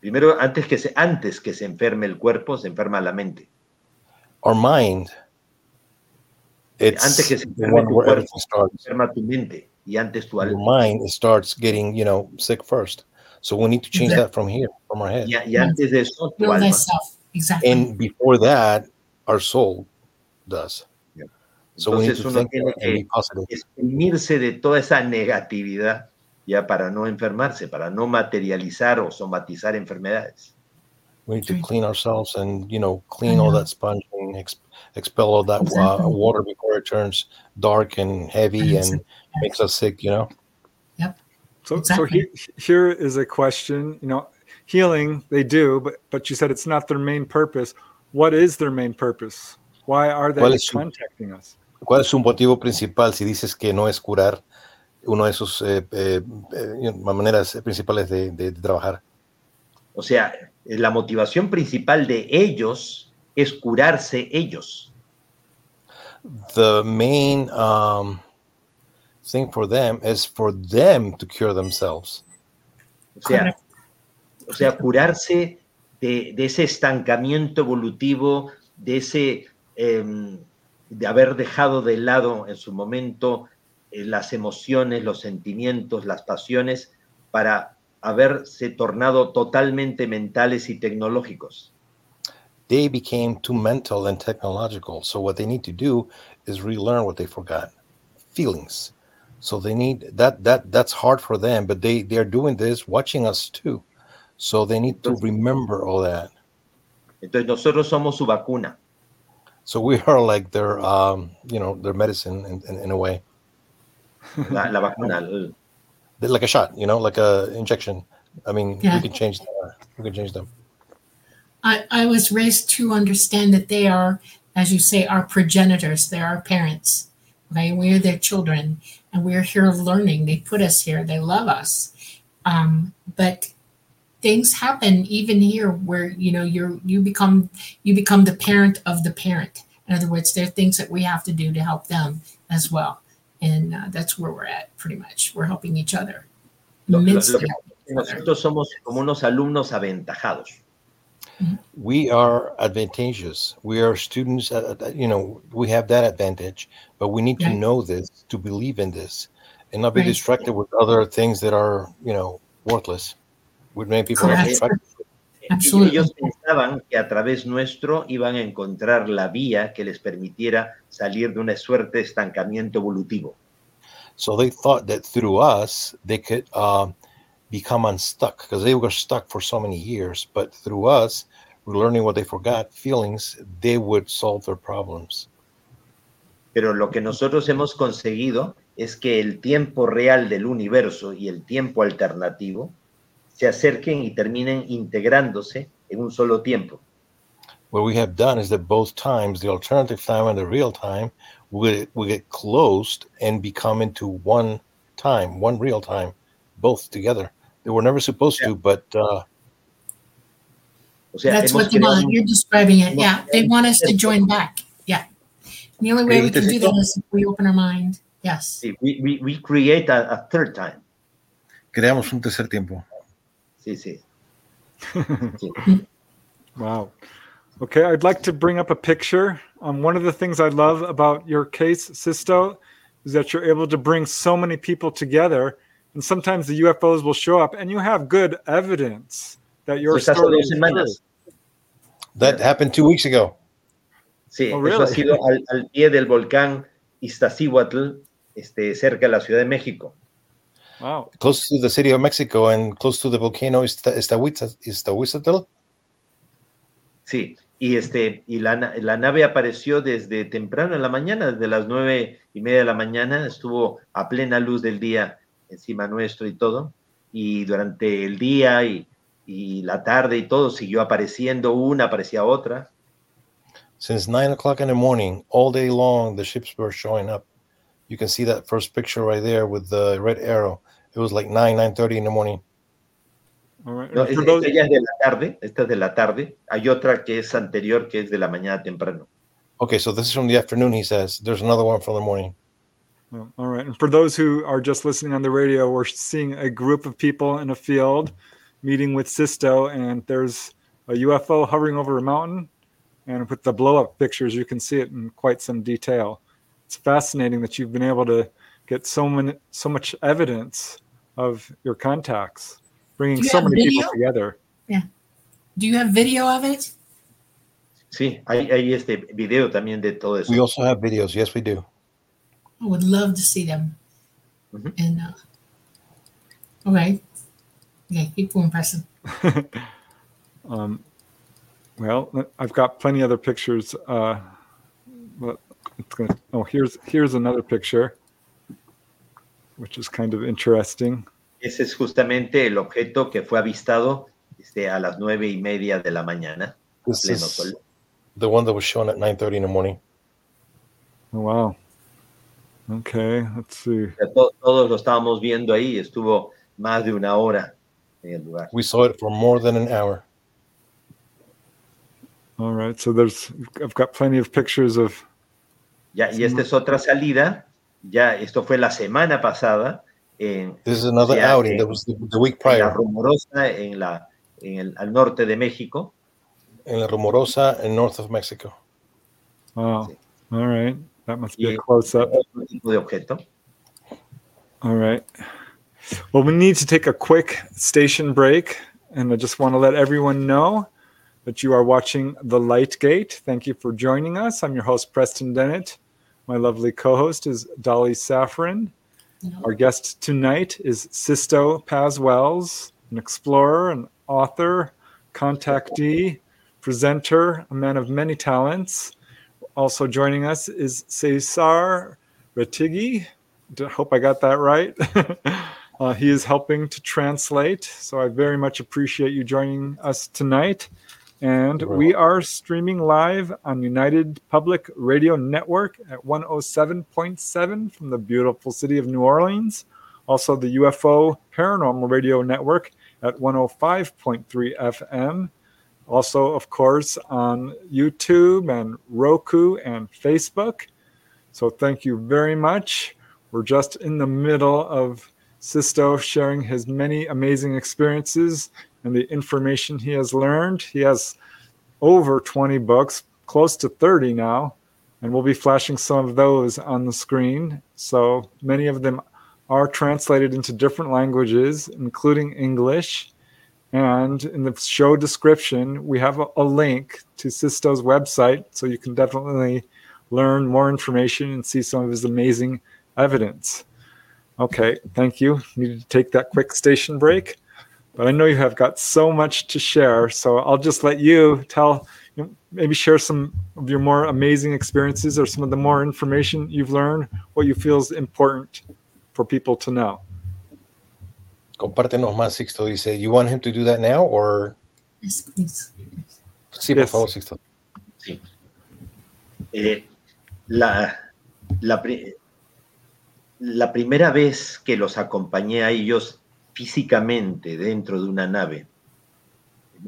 Primero, antes que se, antes que se enferme el cuerpo, se enferma la mente. Our mind. It's Antes que se the enferme tu cuerpo, se enferma tu mente y antes tu your alma. mind starts getting you know sick first so we need to change Yeah. that from here from our head Y, y antes de eso, tu alma. Exactly. and before that our soul does Yeah. so we need Entonces to uno think tiene and be que positive exprimirse de toda esa negatividad ya para no enfermarse, para no materializar o somatizar enfermedades. we need to clean ourselves and you know clean all that sponge and ex- expel all that uh, water before it turns dark and heavy and makes us sick you know So, Exactly. so he, here is a question. You know, healing they do, but but you said it's not their main purpose. What is their main purpose? Why are they ¿Cuál es su- contacting us? ¿Cuál es su motivo principal si dices que no es curar uno de sus eh, eh, eh, maneras principales de, de- de trabajar? O sea, la motivación principal de ellos es curarse ellos. The main um, thing for them is for them to cure themselves. O sea. O sea curarse de, ese estancamiento evolutivo, de ese em, de haber dejado de lado en su momento eh, las emociones, los sentimientos, las pasiones, para haberse tornado totalmente mentales y tecnológicos. They became too mental and technological. So what they need to do is relearn what they forgot, feelings. So they need that that that's hard for them, but they they're doing this watching us too. So they need to remember all that. Entonces nosotros somos su vacuna. So we are like their um, you know, their medicine in, in, in a way. La, la vacuna. like a shot, you know, like a injection. I mean, Yeah. we can change uh, we can change them. I, I was raised to understand that they are, as you say, our progenitors. They're our parents. Okay, we're their children, and we're here learning. They put us here. They love us. Um, but things happen even here where you know you're you become you become the parent of the parent. In other words, there are things that we have to do to help them as well, and uh, that's where we're at. Pretty much, we're helping each other. Nosotros somos como unos alumnos aventajados. we are advantageous we are students uh, you know we have that advantage but we need to Right. know this to believe in this and not be Right. distracted with other things that are you know worthless with many people are Correct. distracted <laughs> Absolutely. Ellos pensaban que a través nuestro iban a encontrar la vía que les permitiera salir de una suerte de estancamiento evolutivo. So they thought that through us they could uh, become unstuck because they were stuck for so many years. But through us, learning what they forgot, feelings, they would solve their problems. Pero lo que nosotros hemos conseguido es que el tiempo real del universo y el tiempo alternativo se acerquen y terminen integrándose en un solo tiempo. What we have done is that both times, the alternative time and the real time, will, will get closed and become into one time, one real time, both together. They were never supposed Yeah. to, but uh, O sea, That's what they want. You're describing it. Yeah. They want us to join back. Yeah. And the only way we can do that is if we open our mind. Yes. We, we, we create a, a third time. creamos un tercer tiempo. Sí, sí. <laughs> Wow. Okay, I'd like to bring up a picture. Um, one of the things I love about your case, Sixto, is that you're able to bring so many people together. And sometimes the UFOs will show up, and you have good evidence that your Eso hace story is true. semanas. That happened two weeks ago. Sí, Oh, eso really? ha sido al, al pie del volcán Iztaccíhuatl, este, cerca de la Ciudad de México. Wow. close to the city of Mexico and close to the volcano Izta- Iztahuitza- Iztahuizatl. Sí, y, este, y la, la nave apareció desde temprano en la mañana, desde las nueve y media de la mañana, estuvo a plena luz del día encima nuestro y todo, y durante el día y, y la tarde y todo siguió apareciendo una, aparecía otra. Since nine o'clock in the morning, all day long, the ships were showing up. You can see that first picture right there with the red arrow. It was like nine, nine thirty in the morning. All right. No, And es- for those- esta ya es de la tarde, esta es de la tarde, hay otra que es anterior, que es de la mañana temprano. Okay, so this is from the afternoon. He says there's another one from the morning. Oh, all right. And for those who are just listening on the radio, we're seeing a group of people in a field meeting with Sixto, and there's a UFO hovering over a mountain. And with the blow up pictures, you can see it in quite some detail. It's fascinating that you've been able to get so many, so much evidence of your contacts, bringing you so have many people together. Yeah. Do you have video of it? Sí, hay, hay este video también de todo eso. We also have videos. Yes, we do. I would love to see them. Mhm. And uh, okay, okay, keep going, Preston. <laughs> Um, well, I've got plenty other pictures. Uh, but it's gonna. Oh, here's here's another picture, which is kind of interesting. Ese es justamente el objeto que fue avistado este, a las nueve y media de la mañana, This pleno is sol. the one that was shown at nine thirty in the morning. Oh, wow. Okay, let's see. O todos lo estábamos viendo ahí, estuvo más de una hora en el lugar. We saw it for more than an hour. All right, so there's I've got plenty of pictures of. Ya, y esta es otra salida, ya esto fue la semana pasada en, This is another Yeah, outing okay. that was the, the week en la Rumorosa, en la, en el, al norte de México. in La Rumorosa in north of Mexico. Wow. All right, that must be Yeah. a close up. Tipo de objeto. All right. Well, we need to take a quick station break, and I just want to let everyone know that you are watching The Light Gate. Thank you for joining us. I'm your host, Preston Dennett. My lovely co host is Dolly Saffron. Our guest tonight is Sixto Paz Wells, an explorer, an author, contactee, presenter, a man of many talents. Also joining us is Cesar Retigi. Hope I got that right. <laughs> uh, he is helping to translate, so I very much appreciate you joining us tonight. And we are streaming live on United Public Radio Network at 107.7 from the beautiful city of New Orleans. Also, the UFO Paranormal Radio Network at 105.3 FM. Also, of course, on YouTube and Roku and Facebook. So, thank you very much. We're just in the middle of Sixto sharing his many amazing experiences and the information he has learned. He has over 20 books, close to 30 now, and we'll be flashing some of those on the screen. So, many of them are translated into different languages, including English. And in the show description, we have a, a link to Sixto's website, so you can definitely learn more information and see some of his amazing evidence. Okay, thank you. Needed to take that quick station break, but I know you have got so much to share, so I'll just let you tell, you know, maybe share some of your more amazing experiences or some of the more information you've learned, what you feel is important for people to know. Compártenos más, Sixto. Dice, you want him to do that now or? Yes, please. Sí, por Yes. favor, Sixto. Sí. Eh, la, la, la primera vez que los acompañé a ellos físicamente dentro de una nave,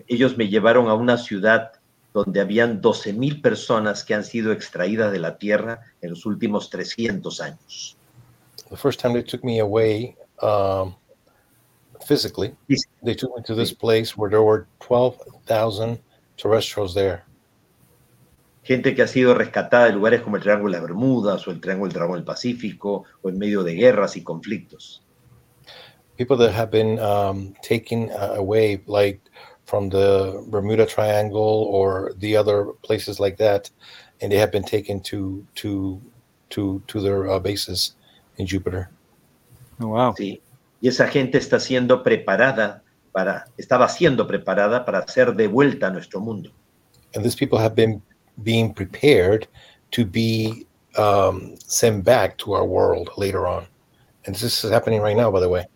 ellos me llevaron a una ciudad donde habían 12.000 personas que han sido extraídas de la Tierra en los últimos 300 años. The first time they took me away um, physically, they took me to this place where there were 12,000 terrestrials there. Gente que ha sido rescatada de lugares como el Triángulo de las Bermudas o el Triángulo del Dragón del Pacífico o en medio de guerras y conflictos. People that have been um, taken uh, away, like from the Bermuda Triangle or the other places like that, and they have been taken to to to to their uh, bases in Jupiter. Oh, wow. Sí. Y esa gente está siendo preparada para, estaba siendo preparada para ser devuelta a nuestro mundo. and these people have been being prepared to be um, sent back to our world later on. And this is happening right now, by the way.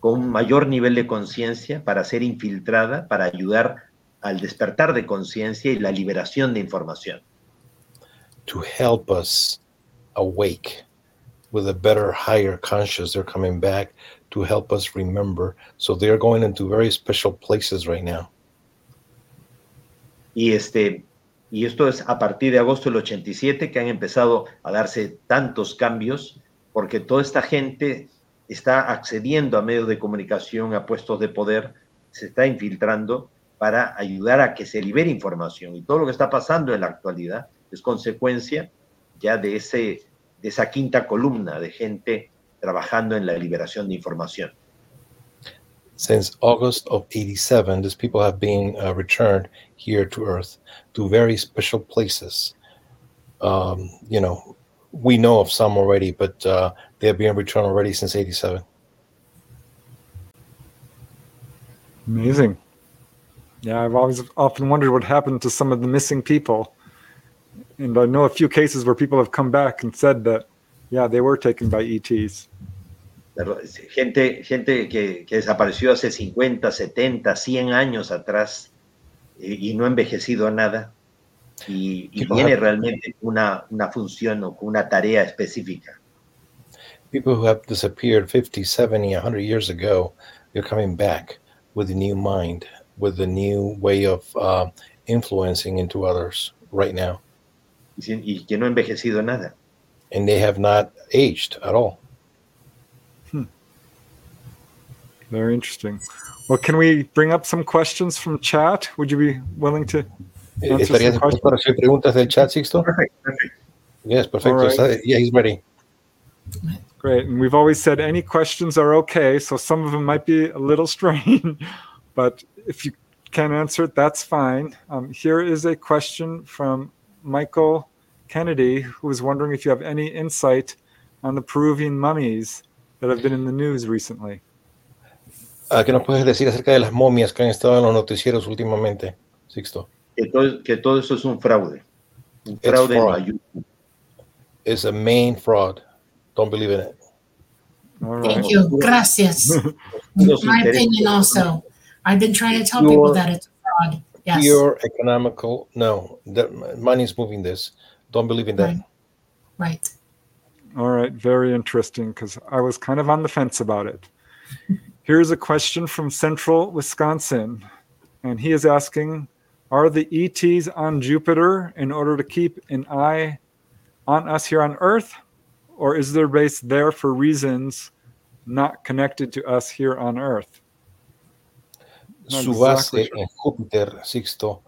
Con un mayor nivel de conciencia para ser infiltrada, para ayudar al despertar de conciencia y la liberación de información. To help us awake with a better, higher conscious, they're coming back to help us remember. So they're going into very special places right now. Y, este, y esto es a partir de agosto del 87 que han empezado a darse tantos cambios, porque toda esta gente está accediendo a medios de comunicación, a puestos de poder, se está infiltrando para ayudar a que se libere información. Y todo lo que está pasando en la actualidad es consecuencia ya de, ese, de esa quinta columna de gente trabajando en la liberación de información. Since August of 87, these people have been uh, returned here to Earth to very special places. Um, you know, we know of some already, but uh, they have been returned already since 87. Amazing. Yeah, I've always often wondered what happened to some of the missing people. And I know a few cases where people have come back and said that, yeah, they were taken by ETs. Gente, gente que, que desapareció hace 50, 70, 100 años atrás eh, y no ha envejecido nada y, y People tiene have- realmente una, una función o una tarea específica. People who have disappeared 50, 70, 100 years ago, they're coming back with a new mind, with a new way of uh, influencing into others right now. y, y que no ha envejecido nada. And they have not aged at all. Very interesting. Well, can we bring up some questions from chat? Would you be willing to? Eh, Answer ¿Estarías dispuesto a recibir preguntas del chat, Sixto? Perfecto, perfecto. Yes, perfecto. All right. Está- Yeah, he's ready. Great. And we've always said any questions are okay. So some of them might be a little <laughs> strange, but if you can't answer it, that's fine. Um, here is a question from Michael Kennedy, who was wondering if you have any insight on the Peruvian mummies that have been in the news recently. Ah, ¿Qué nos puedes decir acerca de las momias que han estado en los noticieros últimamente, Sixto? Que todo, que todo eso es un fraude. Un It's fraude en fraud. mayúsculas. It's a main fraud. Don't believe in it. All right. Thank you. Gracias. My opinion also. I've been trying to tell people that it's a fraud. Yes. Pure economical. No, the money is moving this. Don't believe in that. Right. Right. All right, very interesting because I was kind of on the fence about it. Here's a question from Central Wisconsin, and he is asking Are the ETs on Jupiter in order to keep an eye on us here on Earth, or is their base there for reasons not connected to us here on Earth? Not Su exactly base sure. en Júpiter, Sixto,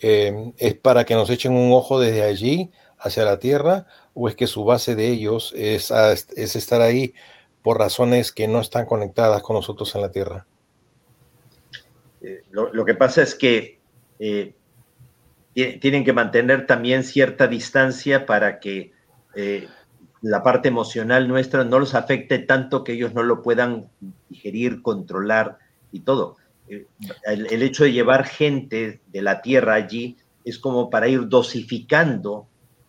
eh, es para que nos echen un ojo desde allí hacia la Tierra, o es que su base de ellos es, a- es estar ahí por razones que no están conectadas con nosotros en la Tierra. Eh, lo, lo, que pasa es que eh, tienen que mantener también cierta distancia para que eh, la parte emocional nuestra no los afecte tanto que ellos no lo puedan digerir, controlar y todo. Eh, el, el, hecho de llevar gente de la Tierra allí es como para ir dosificando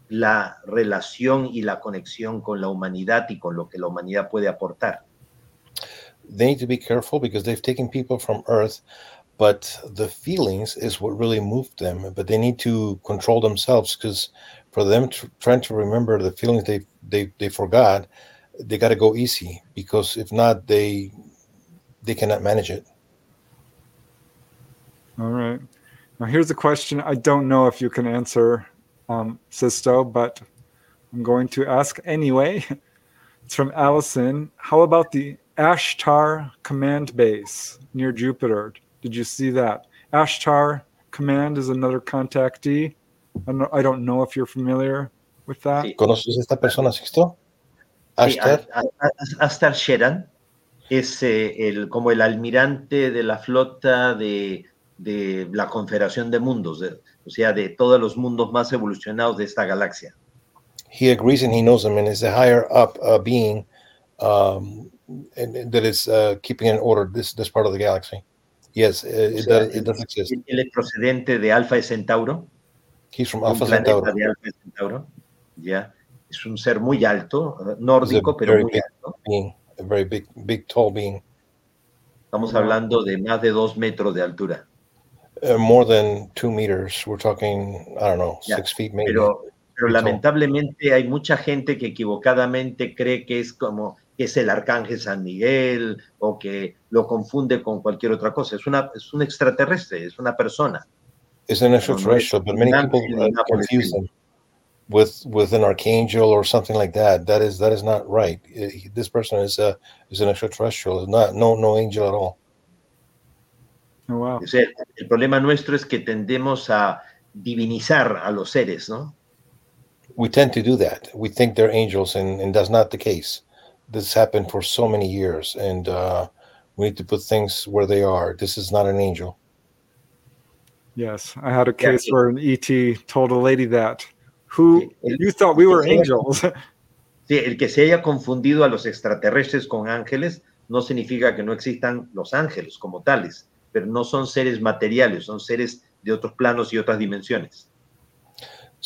la relación y la conexión con la humanidad y con lo que la humanidad puede aportar. They need to be careful because they've taken people from Earth but the feelings is what really moved them but they need to control themselves because for them to, trying to remember the feelings they they, they forgot they got to go easy because if not they they cannot manage it. All right. Now here's a question i don't know if you can answer um, Sixto but i'm going to ask anyway. <laughs> It's from allison. How about the ashtar command base near jupiter did you see that? Ashtar Command is another contactee. I don't know if you're familiar with that. ¿Conoces esta persona, Sixto? Ashtar. Sí, Ashtar Sheran es eh, el, como el almirante de la flota de, de la Confederación de Mundos, de, o sea, de todos los mundos más evolucionados de esta galaxia. He agrees and he knows him and is a higher up uh, being um, and, and that is uh, keeping in order this, this part of the galaxy. Yes, it, o sea, does, it does exist. Él es procedente de Alpha Centauro. He's from Alpha Centauro. De Alpha Centauro. Ya. Es un ser muy alto, nórdico, pero muy alto. Being, a very big, big, tall being. Estamos hablando de más de dos metros de altura. Uh, more than two meters. We're talking, I don't know, ya. six feet maybe. Pero, pero lamentablemente hay mucha gente que equivocadamente cree que es como que es el arcángel San Miguel o que lo confunde con cualquier otra cosa. Es, una, es un extraterrestre, es una persona. It's an extraterrestrial, but many people uh, confuse them with with an archangel or something like that. That is that is not right. This person is a is an extraterrestrial. Not no no angel at all. Oh, wow. O sea, el problema nuestro es que tendemos a divinizar a los seres, ¿no? We tend to do that. We think they're angels, and, and that's not the case. This happened for so many years, and uh, we need to put things where they are. This is not an angel. Yes, I had a case yeah. where an ET told a lady that who you thought we were angels. <laughs> Sí, el que se haya confundido a los extraterrestres con ángeles no significa que no existan los ángeles como tales, pero no son seres materiales, son seres de otros planos y otras dimensiones.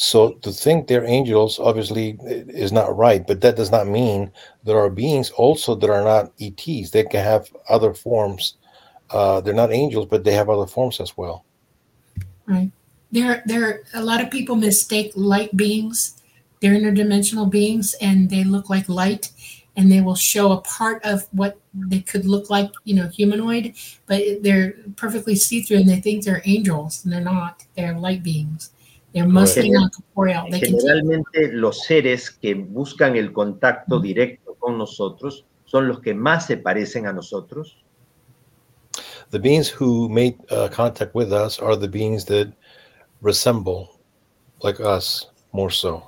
So to think they're angels obviously is not right, but that does not mean there are beings also that are not ETs. They can have other forms. Uh, they're not angels, but they have other forms as well. Right. There, there. are A lot of people mistake light beings. They're interdimensional beings, and they look like light, and they will show a part of what they could look like, you know, humanoid, but they're perfectly see through, and they think they're angels, and they're not. They're light beings. Generalmente los seres que buscan el contacto directo con nosotros son los que más se parecen a nosotros. The beings who make uh, contact with us are the beings that resemble like us more so.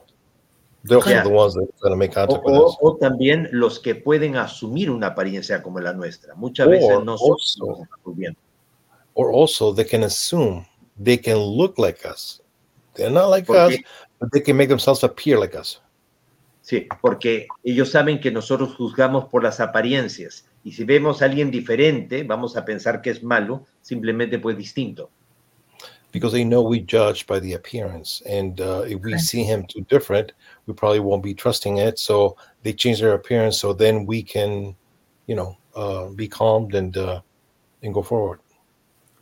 Yeah. are the ones that are make contact o, with us. O también los que pueden asumir una apariencia como la nuestra. Muchas or veces no son also, Or also they can assume they can look like us. They're not like porque, us, but they can make themselves appear like us. Sí, porque ellos saben que nosotros juzgamos por las apariencias. Y si vemos a alguien diferente, vamos a pensar que es malo, simplemente pues distinto. Because they know we judge by the appearance. And uh, if we see him too different, we probably won't be trusting it. So they change their appearance so then we can, you know, uh, be calmed and, uh, and go forward.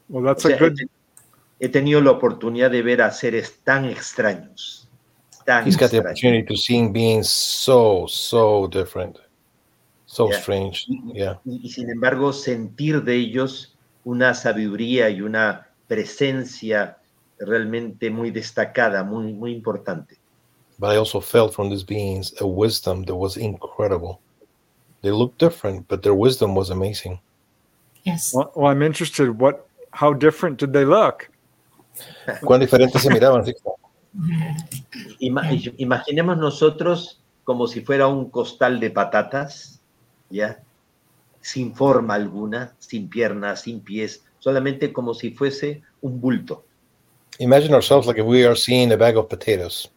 Well, that's o sea, a good he tenido la oportunidad de ver a seres tan extraños. Tan He's got extraños. the opportunity to see beings so, so different, so yeah. strange. Yeah. Y, y, sin embargo, sentir de ellos una sabiduría y una presencia realmente muy destacada, muy, muy importante. But I also felt from these beings a wisdom that was incredible. They looked different, but their wisdom was amazing. Yes. Well, well I'm interested. What? How different did they look? ¿Cuán diferentes se miraban? Imaginemos nosotros como si fuera un costal de patatas, ¿ya? Sin forma alguna, sin piernas, sin pies, solamente como si fuese un bulto. Imagine ourselves like if we are seeing a bag of potatoes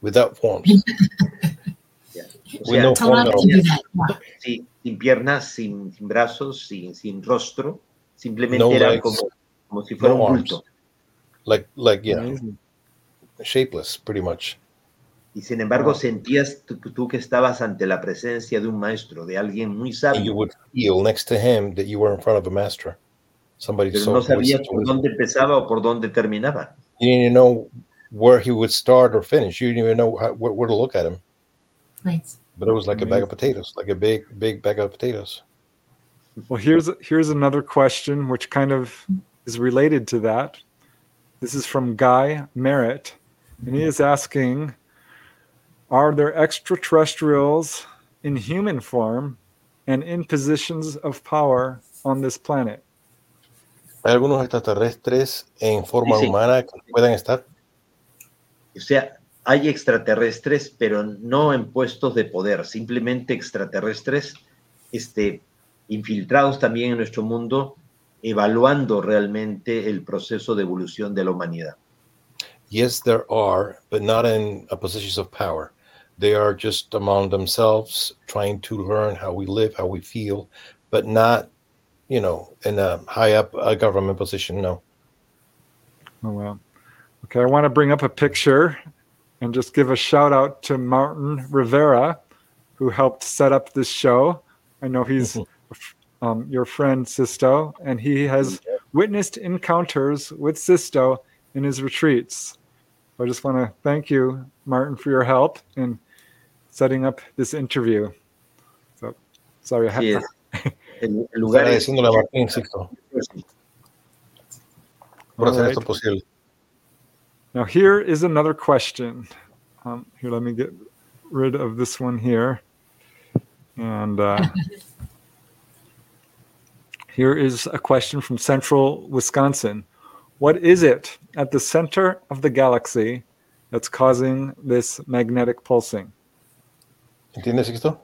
without forms. O We sea, form. Yeah. sin, sin piernas, sin, sin brazos, sin, sin rostro, simplemente No era legs, como, como si fuera no un arms. Bulto. Like like yeah, Amazing. shapeless pretty much. Y sin embargo Wow. sentías tú, tú que estabas ante la presencia de un maestro, de alguien muy And you would feel next to him that you were in front of a master. Somebody pero so no sabías por dónde empezaba o por dónde terminaba. You didn't even know where he would start or finish. You didn't even know how, where, where to look at him. Right. But it was like a bag of potatoes, like a big, big bag of potatoes. Well, here's here's another question which kind of is related to that. This is from Guy Merritt, and he is asking, are there extraterrestrials in human form and in positions of power on this planet? ¿Hay algunos extraterrestres en forma Sí, sí. humana que puedan estar? O sea, hay extraterrestres, pero no en puestos de poder, simplemente extraterrestres este, infiltrados también en nuestro mundo, evaluando realmente el proceso de evolución de la humanidad. Yes, there are, but not in a positions of power. They are just among themselves, trying to learn how we live, how we feel, but not, you know, in a high up a government position. No. Oh wow. Okay, I want to bring up a picture and just give a shout out to Martin Rivera, who helped set up this show. I know he's mm-hmm. Um, your friend Sixto, and he has witnessed encounters with Sixto in his retreats. So I just want to thank you, Martin, for your help in setting up this interview. So sorry, I have Así to. <laughs> El, el lugar es, Agradeciéndole a Martín Sixto por All hacer right. esto posible. Now, here is another question. Um, here, let me get rid of this one here. And uh, <laughs> here is a question from central Wisconsin. What is it at the center of the galaxy that's causing this magnetic pulsing? ¿Entiendes, Sixto?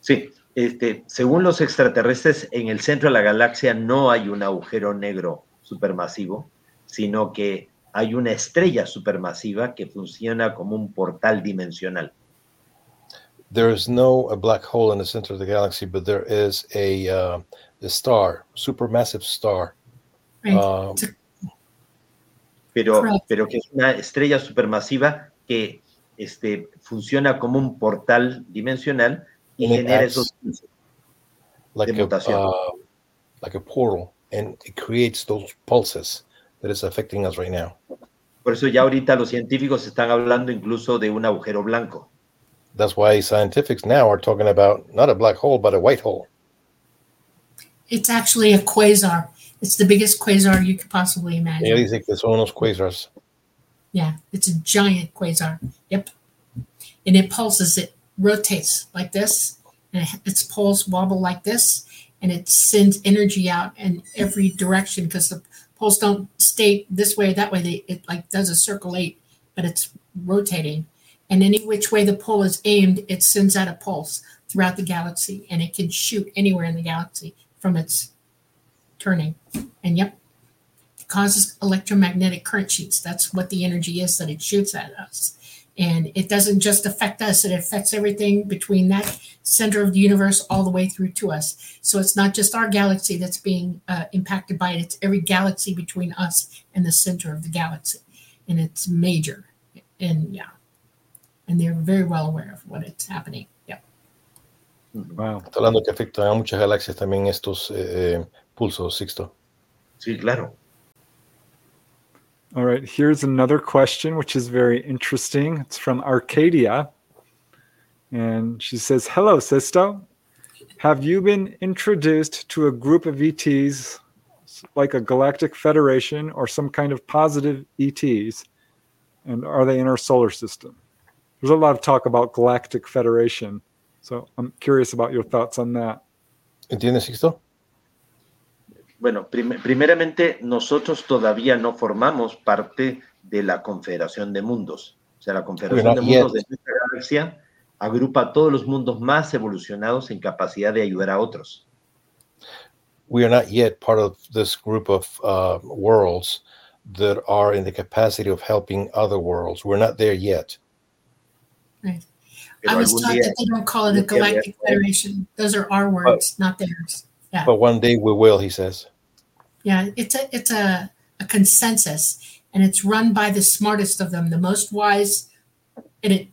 Sí, este, según los extraterrestres, en el centro de la galaxia no hay un agujero negro supermasivo, sino que hay una estrella supermasiva que funciona como un portal dimensional. There is no a black hole in the center of the galaxy, but there is a, uh, a star, supermassive star. Right. Uh, pero, pero que es una estrella supermasiva que este, funciona como un portal dimensional y And genera esos like de a mutación. uh, like a portal, and it creates those pulses that is affecting us right now. Por eso ya ahorita los científicos están hablando incluso de un agujero blanco. That's why scientifics now are talking about not a black hole, but a white hole. It's actually a quasar. It's the biggest quasar you could possibly imagine. Ella dice que son unos quasars. Yeah, it's a giant quasar. Yep. And it pulses, it rotates like this, and its poles wobble like this, and it sends energy out in every direction because the poles don't stay this way or that way. They it like does a circle eight, but it's rotating. And any which way the pole is aimed, it sends out a pulse throughout the galaxy, and it can shoot anywhere in the galaxy from its turning. And yep, causes electromagnetic current sheets. That's what the energy is that it shoots at us. And it doesn't just affect us, it affects everything between that center of the universe all the way through to us. So it's not just our galaxy that's being uh, impacted by it, it's every galaxy between us and the center of the galaxy. And it's major. And yeah. And they're very well aware of what it's happening. Yep. Wow. Está hablando que afectan a muchas galaxias también estos eh, eh, pulsos, Sixto. Sí, claro. All right, here's another question, which is very interesting. It's from Arcadia. And she says, Hello, Sixto. Have you been introduced to a group of ETs like a galactic federation or some kind of positive ETs? And are they in our solar system? There's a lot of talk about galactic federation. So I'm curious about your thoughts on that. ¿Entiendes, Sixto? Bueno, prim- primeramente, nosotros todavía no formamos parte de la Confederación de Mundos. O sea, la Confederación de. Mundos de nuestra galaxia agrupa a todos los mundos más evolucionados en capacidad de ayudar a otros. we are not yet part of this group of uh, worlds that are in the capacity of helping other worlds. We're not there yet. Right. I was taught that they don't call it a algún día voy a galactic federation. Those are our words, not theirs. Yeah. But one day we will, he says. Yeah, it's a it's a, a consensus, and it's run by the smartest of them, the most wise, and it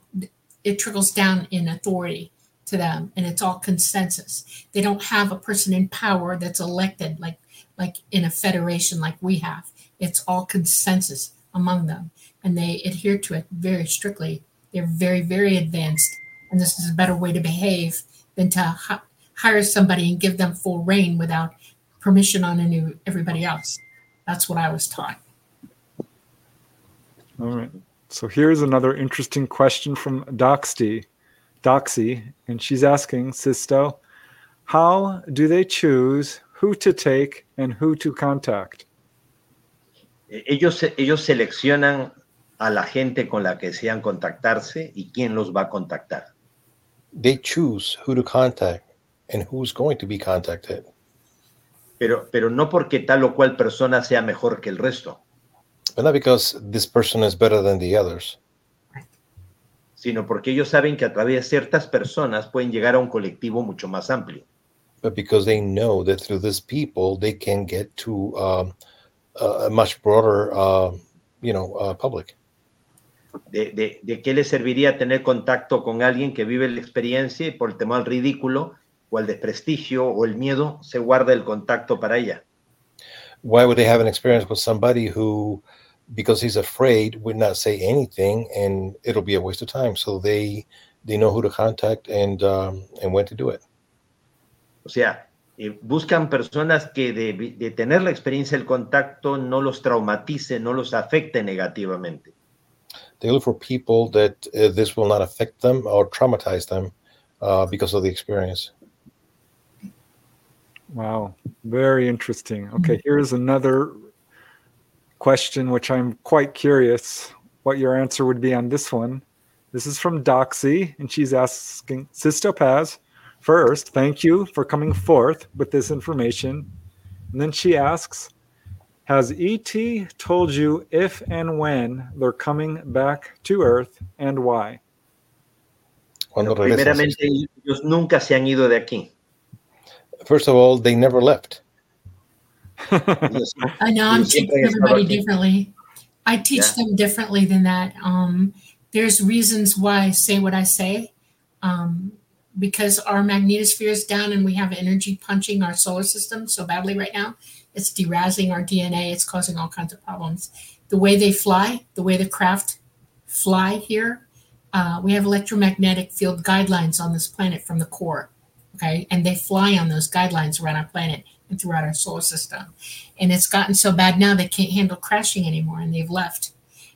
it trickles down in authority to them, and it's all consensus. They don't have a person in power that's elected like like in a federation like we have. It's all consensus among them, and they adhere to it very strictly. They're very very advanced, and this is a better way to behave than to hi- hire somebody and give them full reign without permission on any everybody else. That's what I was taught. All right. So here's another interesting question from Doxy, Doxy, and she's asking Sixto, how do they choose who to take and who to contact? Ellos, ellos seleccionan a la gente con la que desean contactarse y quién los va a contactar. They choose who to contact and who's going to be contacted. Pero, pero no porque tal o cual persona sea mejor que el resto, But not because this person is better than the others, sino porque ellos saben que a través de ciertas personas pueden llegar a un colectivo mucho más amplio. but because they know that through these people they can get to um, a a much broader, uh, you know, uh, public. De, de- de qué les serviría tener contacto con alguien que vive la experiencia y por el temor al ridículo o al desprestigio o el miedo se guarda el contacto para ella? Why would they have an experience with somebody who, because he's afraid, would not say anything, and it'll be a waste of time? So they they know who to contact and um, and when to do it. O sea, eh, buscan personas que de, de tener la experiencia del contacto no los traumatice, no los afecte negativamente. They look for people that uh, this will not affect them or traumatize them uh, because of the experience. Wow, very interesting. Okay, here's another question which I'm quite curious what your answer would be on this one. This is from Doxy, and she's asking Sixto Paz, first, thank you for coming forth with this information. And then she asks, Has ET told you if and when they're coming back to Earth and why? Cuando Pero regresan. ellos nunca se han ido de aquí. First of all, they never left. <laughs> I know I'm teaching everybody differently. I teach Yeah. them differently than that. Um, there's reasons why I say what I say. Um, because our magnetosphere is down and we have energy punching our solar system so badly right now. It's derazzing our DNA. It's causing all kinds of problems. The way they fly, the way the craft fly here, uh, we have electromagnetic field guidelines on this planet from the core. Okay. And they fly on those guidelines around our planet and throughout our solar system. And it's gotten so bad now they can't handle crashing anymore and they've left.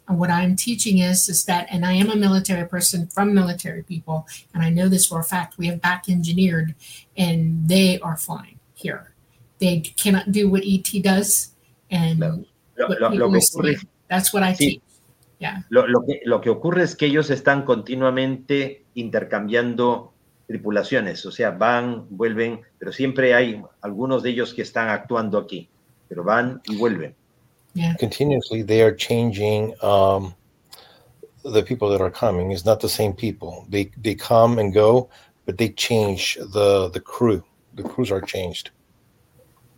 And what I'm teaching is is that, and I am a military person from military people, and I know this for a fact. We have back engineered, and they are flying here. They cannot do what ET does, and. Lo, lo- lo que ocurre, That's what I Sí. teach. lo, lo que, lo que ocurre es que ellos están continuamente intercambiando tripulaciones, o sea, van, vuelven, pero siempre hay algunos de ellos que están actuando aquí, pero van y vuelven. Continuously, they are changing um, the people that are coming. It's not the same people. They they come and go, but they change the the crew. The crews are changed.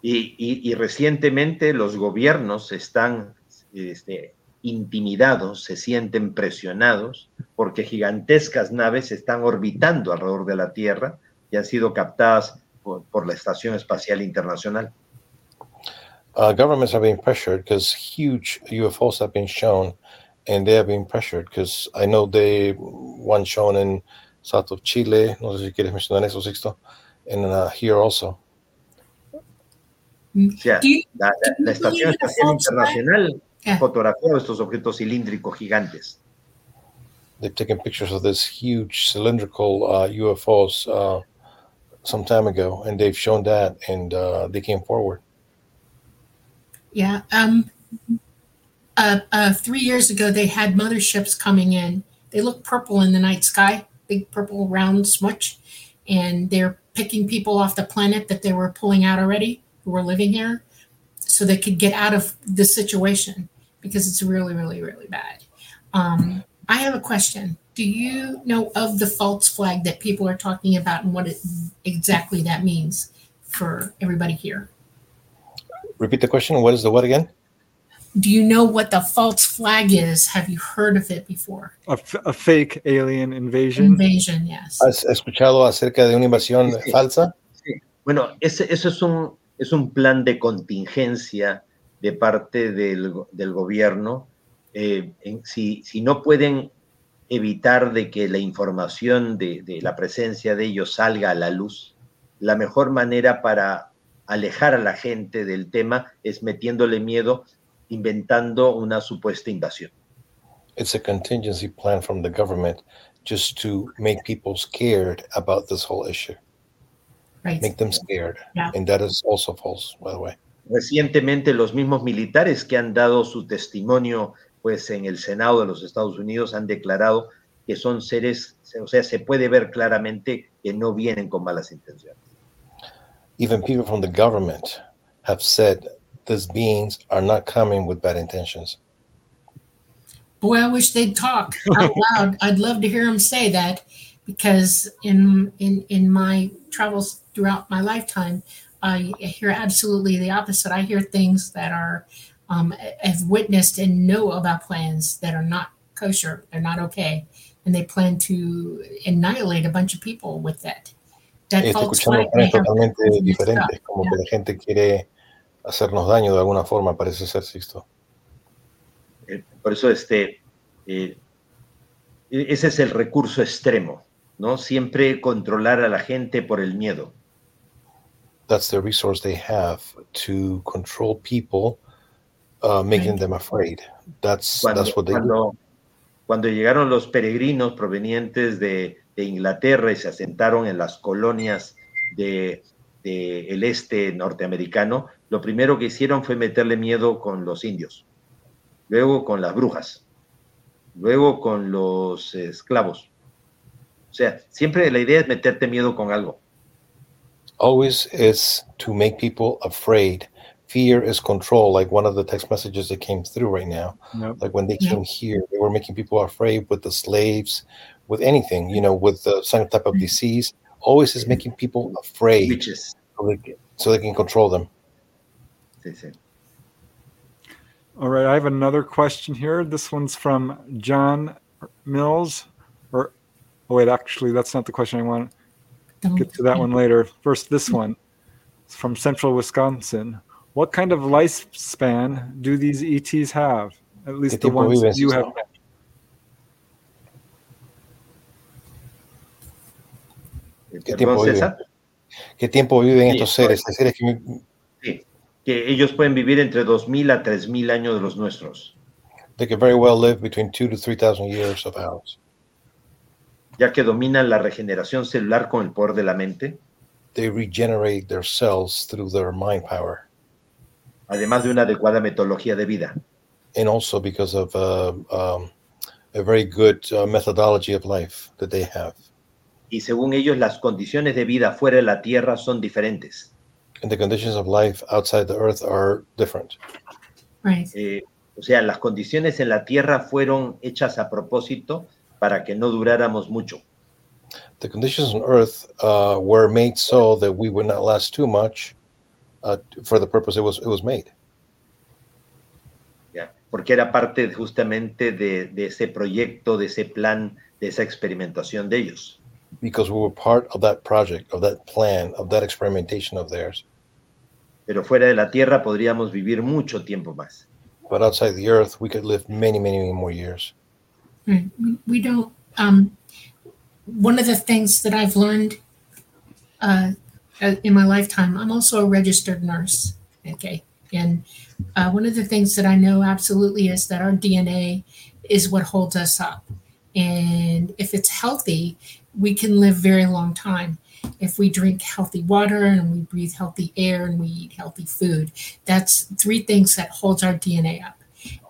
Y, y- y recientemente los gobiernos están este, intimidados, se sienten presionados porque gigantescas naves están orbitando alrededor de la Tierra y han sido captadas por, por la Estación Espacial Internacional. Uh, governments are being pressured because huge UFOs have been shown, and they have been pressured because I know they one shown in south of Chile. No sé si quieres mencionar eso, Sixto, and uh, here also. O sea, Do you- la, la- la Estación believe in a Espacial? Internacional Yeah. fotografió estos objetos cilíndricos gigantes. They've taken pictures of this huge cylindrical uh, UFOs uh, some time ago, and they've shown that, and uh, they came forward. Yeah. Um, uh, uh, three years ago, they had motherships coming in. They look purple in the night sky, big purple round smudge, and they're picking people off the planet that they were pulling out already who are living here so they could get out of this situation because it's really, really, really bad. Um, I have a question. Do you know of the false flag that people are talking about and what it, exactly that means for everybody here? Repeat the question. What is the what again? Do you know what the false flag is? Have you heard of it before? A, f- a fake alien invasion. Invasion, yes. ¿Has escuchado acerca de una invasión Sí. falsa? Bueno, ese, eso es un, es un plan de contingencia de parte del, del gobierno. Eh, en- si, si no pueden evitar de que la información de, de la presencia de ellos salga a la luz, la mejor manera para alejar a la gente del tema es metiéndole miedo, inventando una supuesta invasión. It's a contingency plan from the government just to make people scared about this whole issue, Right. make them scared. Yeah. And that is also false, by the way. Recientemente los mismos militares que han dado su testimonio pues en el Senado de los Estados Unidos han declarado que son seres, o sea, se puede ver claramente que no vienen con malas intenciones. Even people from the government have said these beings are not coming with bad intentions. Boy, I wish they'd talk out loud. <laughs> I'd love to hear them say that because in in in my travels throughout my lifetime, I hear absolutely the opposite. I hear things that are um, have witnessed and know about plans that are not kosher. They're not okay, and they plan to annihilate a bunch of people with that. That Estoy false escuchando flag may planes have totalmente messed diferentes, up. como Yeah. que la gente quiere hacernos daño de alguna forma, parece ser, Sixto. Eh, Por eso este, eh, ese es el recurso extremo, ¿no? Siempre controlar a la gente por el miedo. That's the resource they have to control people, uh, making them afraid. That's Cuando, that's what they do. cuando, cuando llegaron los peregrinos provenientes de, de Inglaterra y se asentaron en las colonias del de, el este norteamericano, lo primero que hicieron fue meterle miedo con los indios, luego con las brujas, luego con los esclavos. O sea, siempre la idea es meterte miedo con algo. Always is to make people afraid. Fear is control, like one of the text messages that came through right now. Yep. Like when they Yeah. came here, they were making people afraid with the slaves, with anything, you know, with the some type of Mhm. disease. Always is making people afraid Witches. so they, can, so they can control them. Sí, sí. All right, I have another question here. This one's from John Mills. Or, oh wait, actually, that's not the question I want. Don't- Get to that one later. First, this one. It's from Central Wisconsin. What kind of lifespan do these ETs have? At least the tiempo ones you Sixto? have. met. ¿Qué Perdón, tiempo viven? César. ¿Qué tiempo viven Sí, estos seres? Hay seres que Sí, que ellos pueden vivir entre 2.000 a 3.000 años de los nuestros, they can very well live between two to three thousand years of ours. Ya que dominan la regeneración celular con el poder de la mente, They regenerate their cells through their mind power, además de una adecuada metodología de vida. and also because of uh, um, a very good uh, methodology of life that they have. Y según ellos, las condiciones de vida fuera de la Tierra son diferentes. And the conditions of life outside the earth are different. Right. Eh, o sea, las condiciones en la Tierra fueron hechas a propósito para que no duráramos mucho. The conditions on earth uh, were made so that we would not last too much uh, for the purpose it was it was made. ¿ya? Porque era parte justamente de, de ese proyecto, de ese plan, de esa experimentación de ellos. Because we were part of that project, of that plan, of that experimentation of theirs. Pero fuera de la Tierra podríamos vivir mucho tiempo más. But outside the earth, we could live many, many, many more years. We, we don't. Um, one of the things that I've learned uh, uh, in my lifetime, I'm also a registered nurse. Okay. And uh, one of the things that I know absolutely is that our DNA is what holds us up. And if it's healthy, we can live very long time. If we drink healthy water and we breathe healthy air and we eat healthy food, that's three things that holds our DNA up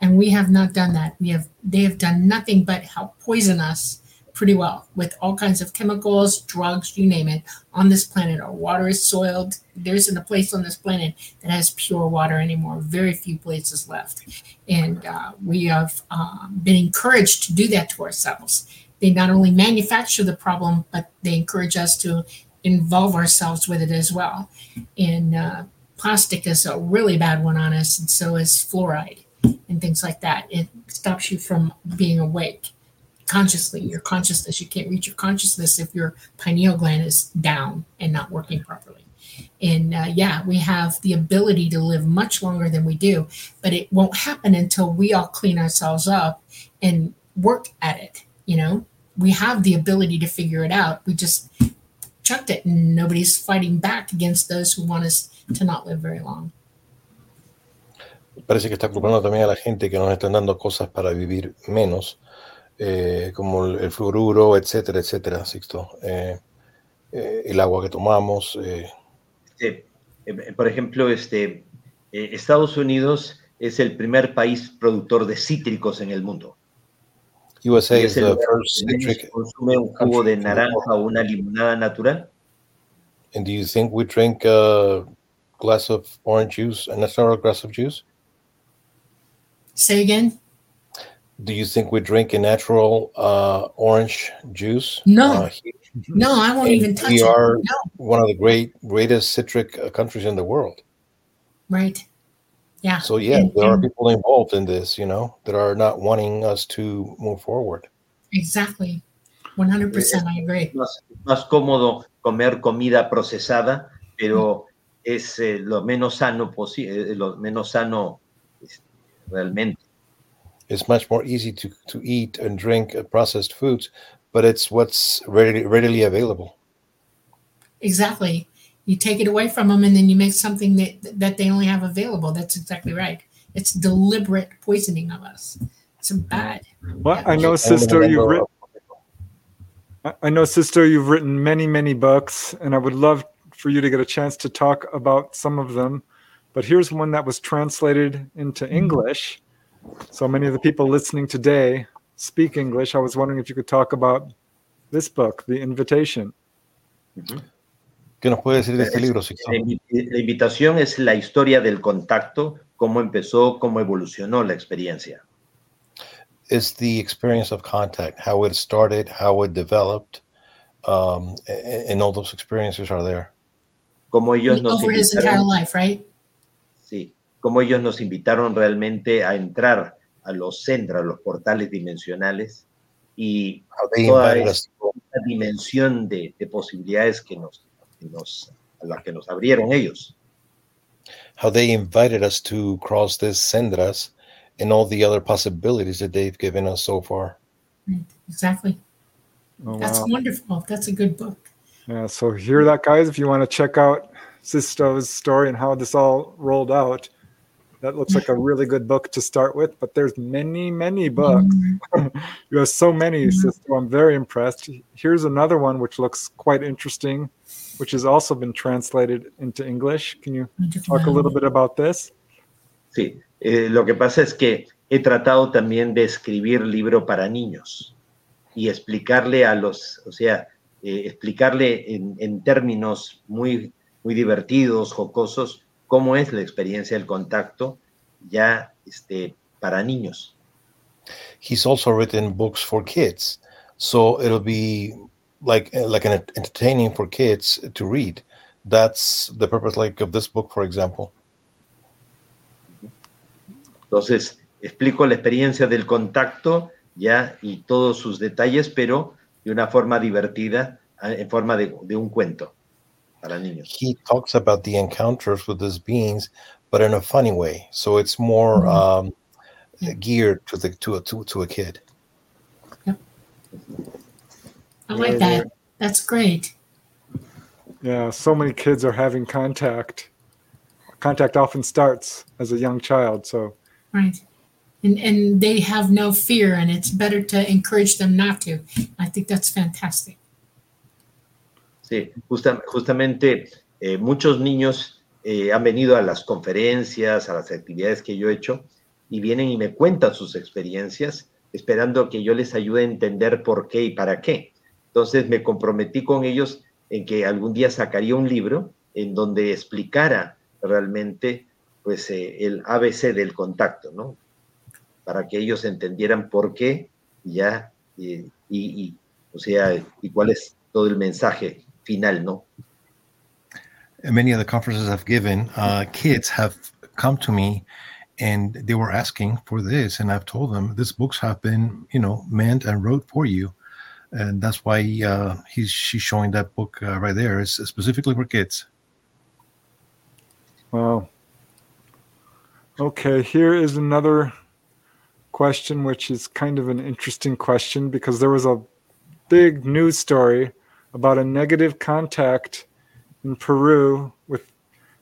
and we have not done that. We have they have done nothing but help poison us pretty well with all kinds of chemicals, drugs, you name it, on this planet. Our water is soiled. There isn't a place on this planet that has pure water anymore. Very few places left. And uh, we have uh, been encouraged to do that to ourselves. They not only manufacture the problem, but they encourage us to involve ourselves with it as well. And uh, plastic is a really bad one on us, and so is fluoride and things like that. It stops you from being awake consciously. Your consciousness you can't reach your consciousness if your pineal gland is down and not working properly. And uh, yeah we have the ability to live much longer than we do but it won't happen until we all clean ourselves up and work at it you know? We have the ability to figure it out. We just chucked it and nobody's fighting back against those who want us to not live very long parece que está culpando también a la gente que nos están dando cosas para vivir menos eh, como el, el, fluoruro, etcétera, etcétera, Sixto. Eh, eh, el agua que tomamos. Eh. Sí. Eh, por ejemplo, este, eh, Estados Unidos es el primer país productor de cítricos en el mundo. USA is el the first citric consume un jugo de naranja o una limonada natural. And do you think we drink a glass of orange juice, a natural glass of juice? Say again. Do you think we drink a natural uh, orange juice? No. Uh, No, I won't and even touch we it. are No. one of the great, greatest citric uh, countries in the world. Right. Yeah. So yeah, And- there are people involved in this, you know, that are not wanting us to move forward. Exactly. 100% I agree. Más, más cómodo comer comida procesada, pero es eh, lo menos sano posible, lo menos sano este, realmente. It's much more easy to, to eat and drink processed foods, but it's what's readily, readily available. Exactly. You take it away from them and then you make something that that they only have available. That's exactly right. It's deliberate poisoning of us. It's bad. Well, I know, Sixto, you've written. I- I know, Sixto, you've written many, many books, and I would love for you to get a chance to talk about some of them. But here's one that was translated into English. So many of the people listening today speak English. I was wondering if you could talk about this book, The Invitation. ¿Qué nos puede decir de este libro, Sixto? La, invi- la invitación es la historia del contacto, cómo empezó, cómo evolucionó la experiencia. It's the experience of contact, how it started, how it developed, um, a- and all those experiences are there. Cómo ellos nos Over his entire life, right? Cómo ellos nos invitaron realmente a entrar a los centros, a los portales dimensionales y How they toda invited us, esta dimensión de, de posibilidades que nos, que nos, a las que nos abrieron ellos. how they invited us to cross this sendras and all the other possibilities that they've given us so far. Exactly. Oh, That's wow. wonderful. That's a good book. Yeah, so hear that, guys. If you want to check out Sisto's story and how this all rolled out, that looks like a <laughs> really good book to start with. But there's many, many books. <laughs> you have so many. Sixto. I'm very impressed. Here's another one which looks quite interesting, which has also been translated into English. Can you talk a little bit about this? Sí, eh, lo que pasa es que he tratado también de escribir libro para niños y explicarle a los, o sea, eh, explicarle en, en términos muy, muy divertidos, jocosos, cómo es la experiencia del contacto ya este, para niños. He's also written books for kids, so it'll be like like an entertaining for kids to read. That's the purpose, like of this book, for example. Entonces, explico la experiencia del contacto ya y todos sus detalles, pero de una forma divertida, eh, en forma de, de un cuento. He talks about the encounters with these beings, but in a funny way. So it's more um, Yeah. geared to the to a to, to a kid. I like that. That's great. Yeah, so many kids are having contact. Contact often starts as a young child. So, Right. And and they have no fear and it's better to encourage them not to. I think that's fantastic. Sí, justa- justamente eh, muchos niños eh, han venido a las conferencias, a las actividades que yo he hecho y vienen y me cuentan sus experiencias esperando que yo les ayude a entender por qué y para qué. Entonces me comprometí con ellos en que algún día sacaría un libro en donde explicara realmente pues eh, el ABC del contacto, ¿no? Para que ellos entendieran por qué ya y, o sea y cuál es todo el mensaje final, ¿no? Many of the conferences I've given, uh, kids have come to me and they were asking for this, and I've told them these books have been, you know, meant and wrote for you, and that's why uh, he's she's showing that book uh, right there. It's specifically for kids. Wow. Okay, here is another question, which is kind of an interesting question because there was a big news story about a negative contact in Peru with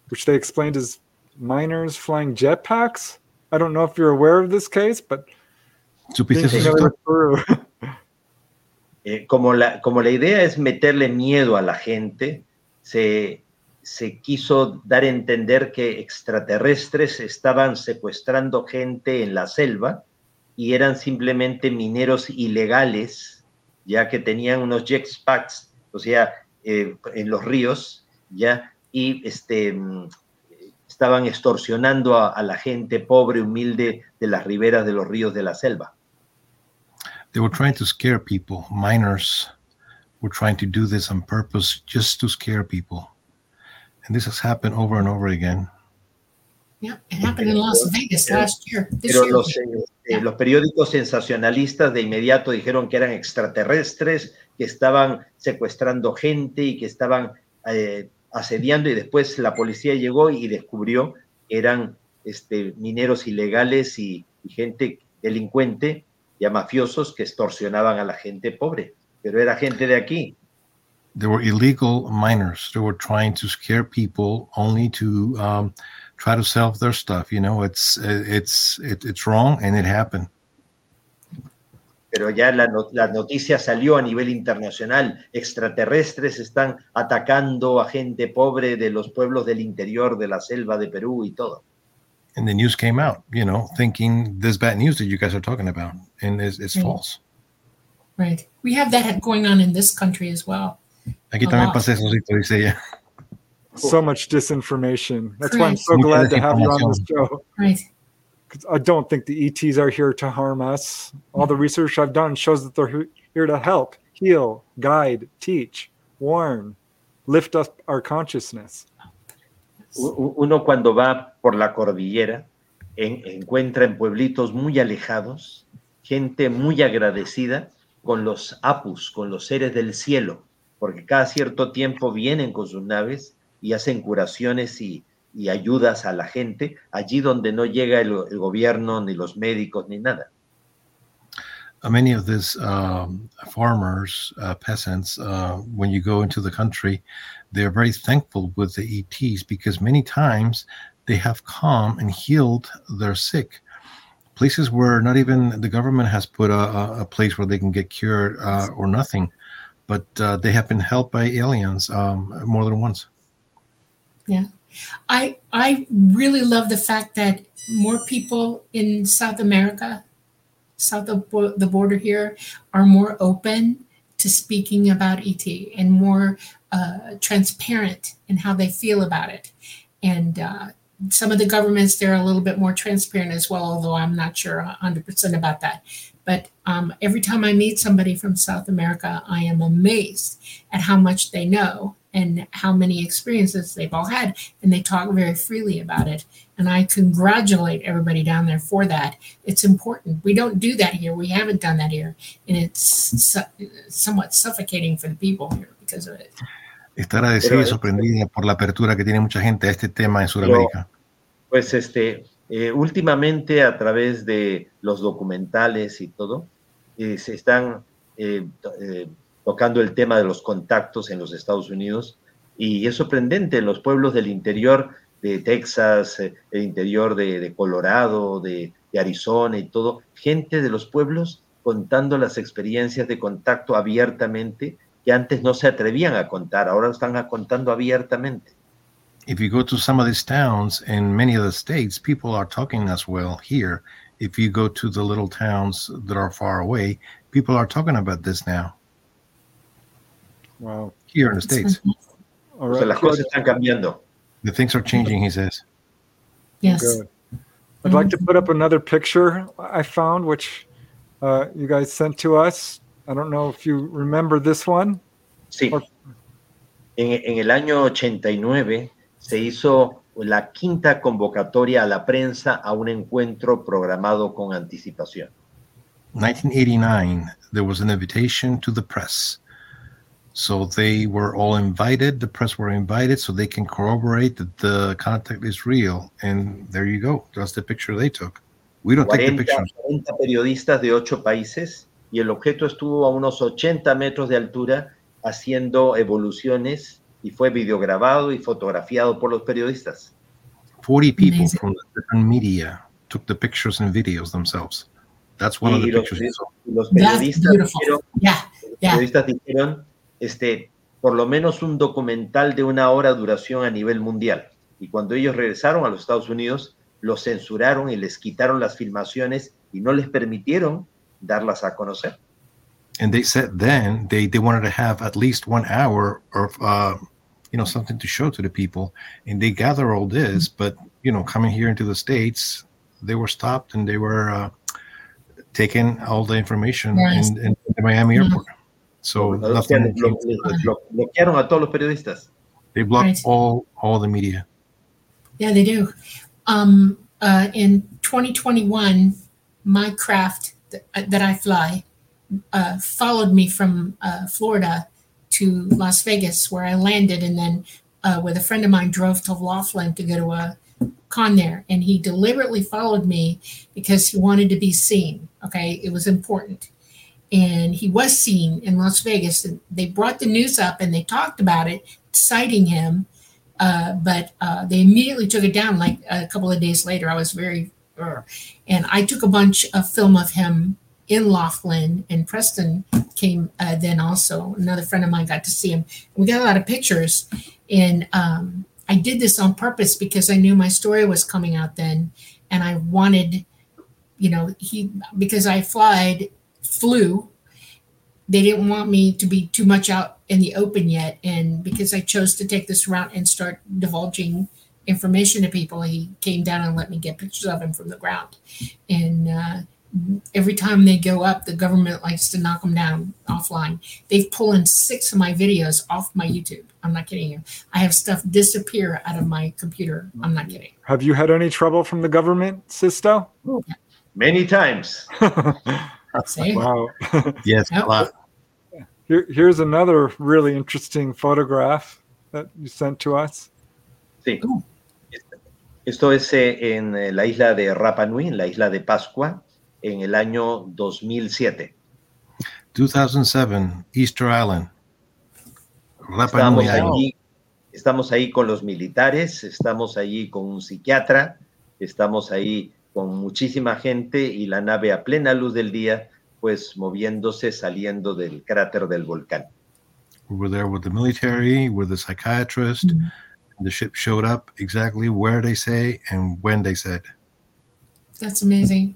which they explained as miners flying jetpacks. I don't know if you're aware of this case, but Peru. Eh, como, la, como la idea es meterle miedo a la gente, se, se quiso dar a entender que extraterrestres estaban secuestrando gente en la selva y eran simplemente mineros ilegales, ya que tenían unos jetpacks, o sea, eh, en los ríos, ya, y este, estaban extorsionando a, a, la gente pobre, humilde de las riberas de los ríos de la selva. They were trying to scare people. Miners were trying to do this on purpose just to scare people. And this has happened over and over again. Yeah, it happened in Las Vegas last year. Pero year. Los, eh, los periódicos sensacionalistas de inmediato dijeron que eran extraterrestres, que estaban secuestrando gente y que estaban eh, asediando y después la policía llegó y descubrió que eran este, mineros ilegales y, y, gente delincuente, ya mafiosos que extorsionaban a la gente pobre, pero era gente de aquí. There were illegal miners. They were trying to scare people only to um, try to sell their stuff. You know, it's it's it, it's wrong and it happened. Pero ya la, la, noticia salió a nivel internacional. Extraterrestres están atacando a gente pobre de los pueblos del interior de la selva de Perú y todo. And the news came out, you know, thinking this bad news that you guys are talking about, and it's, it's right. false. Right. We have that going on in this country as well. Aquí a también pasa eso, dice ella. So much disinformation. That's why I'm so glad to have you on this show. Right. I don't think the ETs are here to harm us. All the research I've done shows that they're here to help, heal, guide, teach, warn, lift up our consciousness. Uno cuando va por la cordillera en, encuentra en pueblitos muy alejados gente muy agradecida con los apus, con los seres del cielo, porque cada cierto tiempo vienen con sus naves y hacen curaciones y, y ayudas a la gente allí donde no llega el, el gobierno, ni los médicos, ni nada. Uh, many of these um, farmers, uh, peasants, uh, when you go into the country, they're very thankful with the ETs because many times they have come and healed their sick. Places where not even the government has put a, a place where they can get cured uh, or nothing, but uh, they have been helped by aliens um, more than once. Yeah. I I really love the fact that more people in South America, south of the border here, are more open to speaking about ET and more uh, transparent in how they feel about it. And uh, some of the governments they're a little bit more transparent as well, although I'm not sure 100% about that. But um, every time I meet somebody from South America, I am amazed at how much they know and how many experiences they've all had and they talk very freely about it. And i congratulate everybody down there for that. It's important. We don't do that here. We haven't done that here. And it's su- somewhat suffocating for the people here because of it. Está agradecida y sorprendida por la apertura que tiene mucha gente a este tema en Sudamérica. Pues este, eh, últimamente a través de los documentales y todo, eh, se están eh, eh tocando el tema de los contactos en los Estados Unidos. Y es sorprendente, en los pueblos del interior de Texas, eh, el interior de, de Colorado, de, de, Arizona y todo, gente de los pueblos contando las experiencias de contacto abiertamente que antes no se atrevían a contar, ahora están contando abiertamente. If you go to some of these towns in many of the states, people are talking as well here if you go to the little towns that are far away, people are talking about this now Wow. here in the states. <laughs> All O sea, las cosas están cambiando. The things are changing, he says. Yes. Good. I'd like to put up another picture I found, which uh, you guys sent to us. I don't know if you remember this one. Sí. Por- En, en el año 89 se hizo la quinta convocatoria a la prensa a un encuentro programado con anticipación. 1989, there was an invitation to the press. So they were all invited, the press were invited, so they can corroborate that the contact is real. And there you go. That's the picture they took. We don't take the 40, pictures. 40 periodistas de ocho países y el objeto estuvo a unos 80 metros de altura haciendo evoluciones y fue videograbado y fotografiado por los periodistas. 40 people Amazing. from the different media took the pictures and videos themselves. That's one of the los, pictures you saw. los That's periodistas beautiful. dijeron, Yeah. los Yeah. periodistas dijeron, este, por lo menos un documental de una hora duración a nivel mundial. Y cuando ellos regresaron a los Estados Unidos, los censuraron y les quitaron las filmaciones y no les permitieron darlas a conocer. And they said then they, they wanted to have at least one hour of, uh, you know, something to show to the people. And they gather all this, but, you know, coming here into the States, they were stopped and they were uh, taking all the information Yes. in, in the Miami Mhm. airport. So nothing lo- came- lo- lo- bloquearon a todos los periodistas. they blocked Right. all all the media. Yeah, they do. Um, uh, in 2021, my craft that, that I fly uh, followed me from uh, Florida to Las Vegas, where I landed, and then uh, with a friend of mine drove to Laughlin to go to a con there, and he deliberately followed me because he wanted to be seen. Okay, it was important. And he was seen in Las Vegas, and they brought the news up and they talked about it, citing him uh, but uh, they immediately took it down like a couple of days later. I was very, uh, and I took a bunch of film of him in Laughlin, and Preston came uh, then also. Another friend of mine got to see him. We got a lot of pictures, and um, I did this on purpose because I knew my story was coming out then, and I wanted, you know, he because I flied, flew. They didn't want me to be too much out in the open yet. And because I chose to take this route and start divulging information to people, he came down and let me get pictures of him from the ground. And uh, every time they go up, the government likes to knock them down offline. They've pulled six of my videos off my YouTube. I'm not kidding you. I have stuff disappear out of my computer. I'm not kidding. Have you had any trouble from the government, Sixto? Many times. <laughs> See? <laughs> wow. Yes, Yep. a lot. Here, here's another really interesting photograph that you sent to us. Sí. Esto es eh, en eh, la isla de Rapa Nui, en la isla de Pascua, en el año 2007. 2007, Easter Island. Rapa Estamos Nui ahí, estamos ahí con los militares, estamos ahí con un psiquiatra, estamos ahí con muchísima gente y la nave a plena luz del día, pues moviéndose, saliendo del cráter del volcán. We were there with the military, with the psychiatrist. Mhm. The ship showed up exactly where they say and when they said. That's amazing.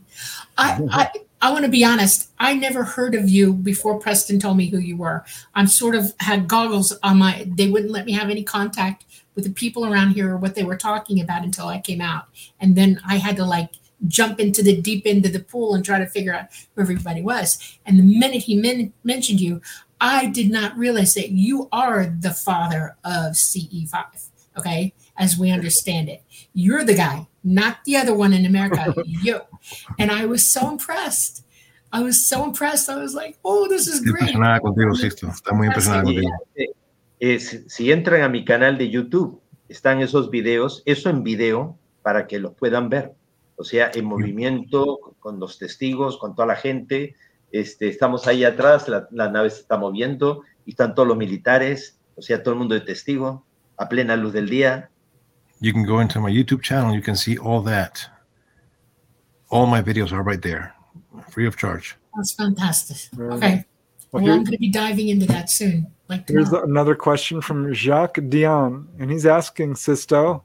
I I, I want to be honest. I never heard of you before Preston told me who you were. I'm sort of had goggles on my. They wouldn't let me have any contact with the people around here or what they were talking about until I came out, and then I had to like jump into the deep end of the pool and try to figure out who everybody was. And the minute he men- mentioned you, I did not realize that you are the father of CE5. Okay, as we understand it, you're the guy, not the other one in America. <laughs> you. And I was so impressed. I was so impressed. I was like, oh, this is Estoy great. impresionada contigo, Sixto. Está muy impresionada contigo. eh, si si entran a mi canal de YouTube, están esos videos, eso en video para que los puedan ver. O sea, en movimiento, con los testigos, con toda la gente. Este, estamos ahí atrás, la, la nave se está moviendo y están todos los militares, o sea, todo el mundo de testigo, a plena luz del día. You can go into my YouTube channel. You can see all that. All my videos are right there, free of charge. That's fantastic. Okay. Well, Well, I'm going to be diving into that soon. Like Here's another question from Jacques Dion, and he's asking Sisto,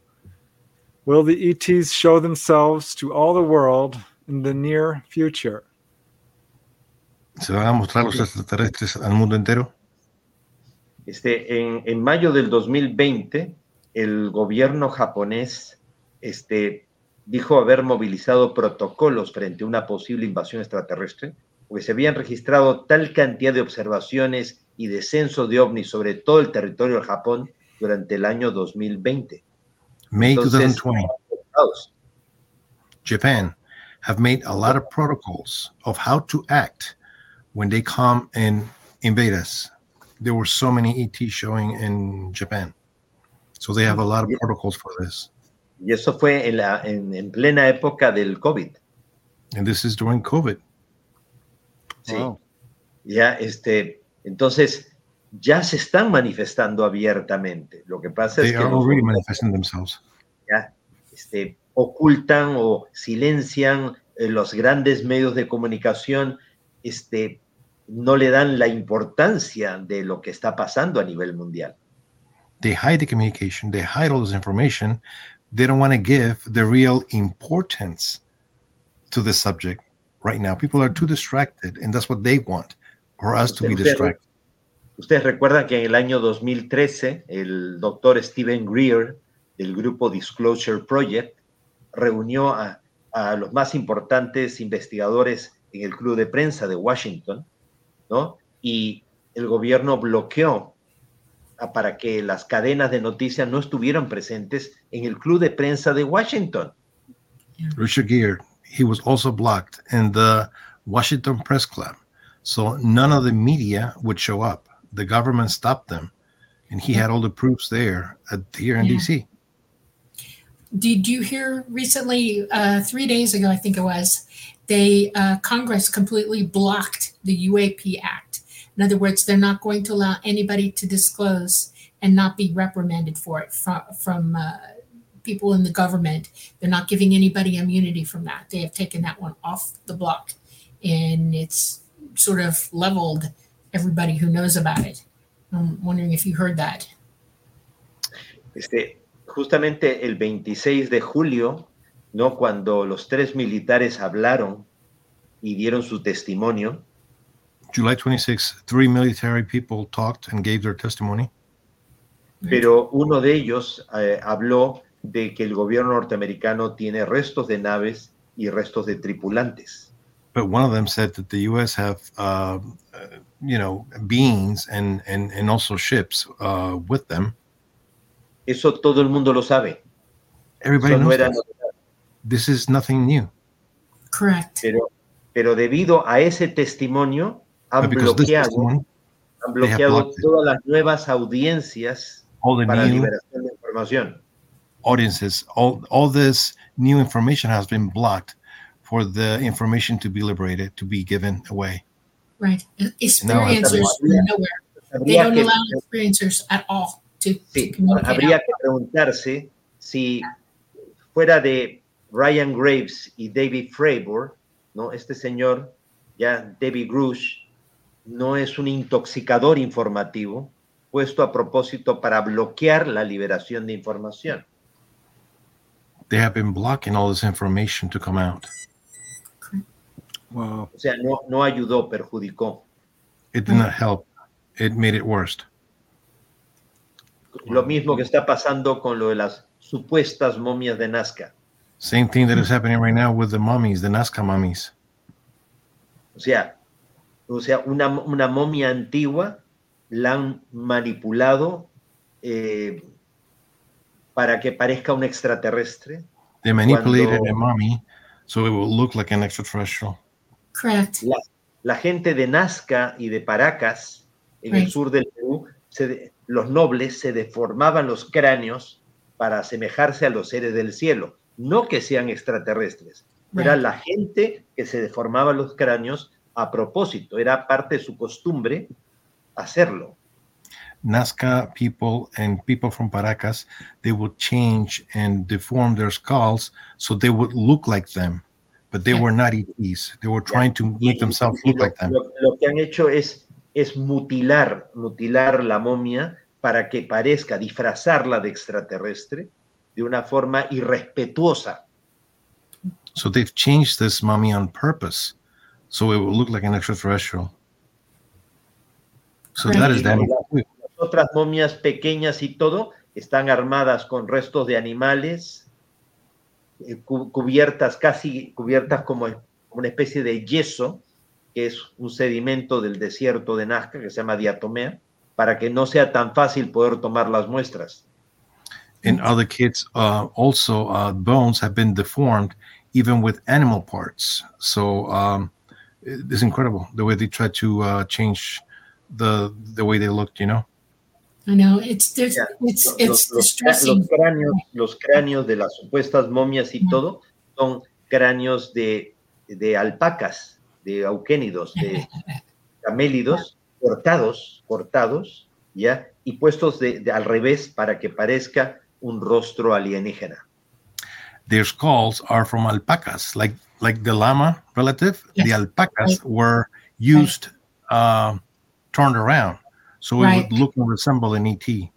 will the ETs show themselves to all the world in the near future. ¿Se van a mostrar los extraterrestres al mundo entero? Este, en, en mayo del 2020, el gobierno japonés este, dijo haber movilizado protocolos frente a una posible invasión extraterrestre, porque se habían registrado tal cantidad de observaciones y descensos de ovnis sobre todo el territorio del Japón durante el año 2020. May Entonces, 2020, Japan have made a lot of protocols of how to act when they come and invade us. There were so many ET showing in Japan. So they have a lot of protocols for this. Y eso fue en, la, en, en plena época del COVID. And this is during COVID. Sí. Wow. Ya, este, entonces, ya se están manifestando abiertamente. Lo que pasa They es que los themselves. ya, este, ocultan o silencian eh, los grandes medios de comunicación, este, no le dan la importancia de lo que está pasando a nivel mundial. They hide the communication, they hide all this information. They don't want to give the real importance to the subject right now. People are too distracted, and that's what they want, for us to be distracted. Ustedes recuerdan que en el año 2013 el doctor Stephen Greer del grupo Disclosure Project reunió a, los más importantes investigadores en el club de prensa de Washington, ¿no? Y el gobierno bloqueó para que las cadenas de noticias no estuvieran presentes en el club de prensa de Washington. Richard Gere, he was also blocked in the Washington Press Club. So none of the media would show up. The government stopped them. And he had all the proofs there at, here in Yeah. DC. Did you hear recently, uh, three days ago, I think it was, they uh, Congress completely blocked the UAP Act. In other words, they're not going to allow anybody to disclose and not be reprimanded for it from from uh, people in the government. They're not giving anybody immunity from that. They have taken that one off the block, and it's sort of leveled everybody who knows about it. I'm wondering if you heard that. Este, justamente el 26 de julio, ¿no? Cuando los tres militares hablaron y dieron su testimonio, July 26, three military people talked and gave their testimony. pero uno de ellos eh, habló de que el gobierno norteamericano tiene restos de naves y restos de tripulantes. But one of them said that the U.S. have, uh, uh, you know, beings and and and also ships uh, with them. Eso todo el mundo lo sabe. Everybody Eso no knows era that. This is nothing new. Correct. pero, pero debido a ese testimonio han But because this bloqueado, han bloqueado blocked it. todas las nuevas audiencias all the para new liberación de información. audiences, all all this new information has been blocked for the information to be liberated, to be given away. Right. Experiencers from nowhere. They don't que, allow experiencers at all to, to sí, communicate. habría out. que preguntarse si fuera de Ryan Graves y David Fravor, ¿no? este señor, ya David Grush, no es un intoxicador informativo puesto a propósito para bloquear la liberación de información. They have been blocking all this information to come out. Wow. O sea, no, no ayudó, perjudicó. It did not help. It made it worse. Lo mismo que está pasando con lo de las supuestas momias de Nazca. Same thing that is happening right now with the mummies, the Nazca mummies. O sea, o sea una, una momia antigua la han manipulado eh, para que parezca un extraterrestre. They manipulated Cuando- a mummy so it will look like an extraterrestrial. Correct. La, la gente de Nazca y de Paracas, en el sur del Perú, se de- los nobles se deformaban los cráneos para asemejarse a los seres del cielo. No que sean extraterrestres, era la gente que se deformaba los cráneos a propósito, era parte de su costumbre hacerlo. Nazca people and people from Paracas, they would change and deform their skulls so they would look like them, but they were not ETs. They were trying to make themselves look lo, like them. lo- lo que han hecho es, es mutilar, mutilar la momia para que parezca, disfrazarla de extraterrestre de una forma irrespetuosa. So they've changed this mummy on purpose, so it will look like an extraterrestrial. So that is damage. Las otras momias pequeñas y todo están armadas con restos de animales, cubiertas casi cubiertas como una especie de yeso, que es un sedimento del desierto de Nazca, que se llama diatomea, para que no sea tan fácil poder tomar las muestras. In other kids, uh, also uh, bones have been deformed, even with animal parts. So um, it- it's incredible the way they try to uh, change the the way they looked. You know. I know it's there's, Yeah. it's Los, it's los- distressing. los cráneos, los cráneos de las supuestas momias y todo son cráneos de, de alpacas, de auquénidos, de <laughs> camélidos, cortados, cortados, ¿ya? Y puestos de, de al revés para que parezca un rostro alienígena. Their skulls are from alpacas, like like the llama relative. The alpacas were used uh, turned around, so it Right. would look and resemble an ET.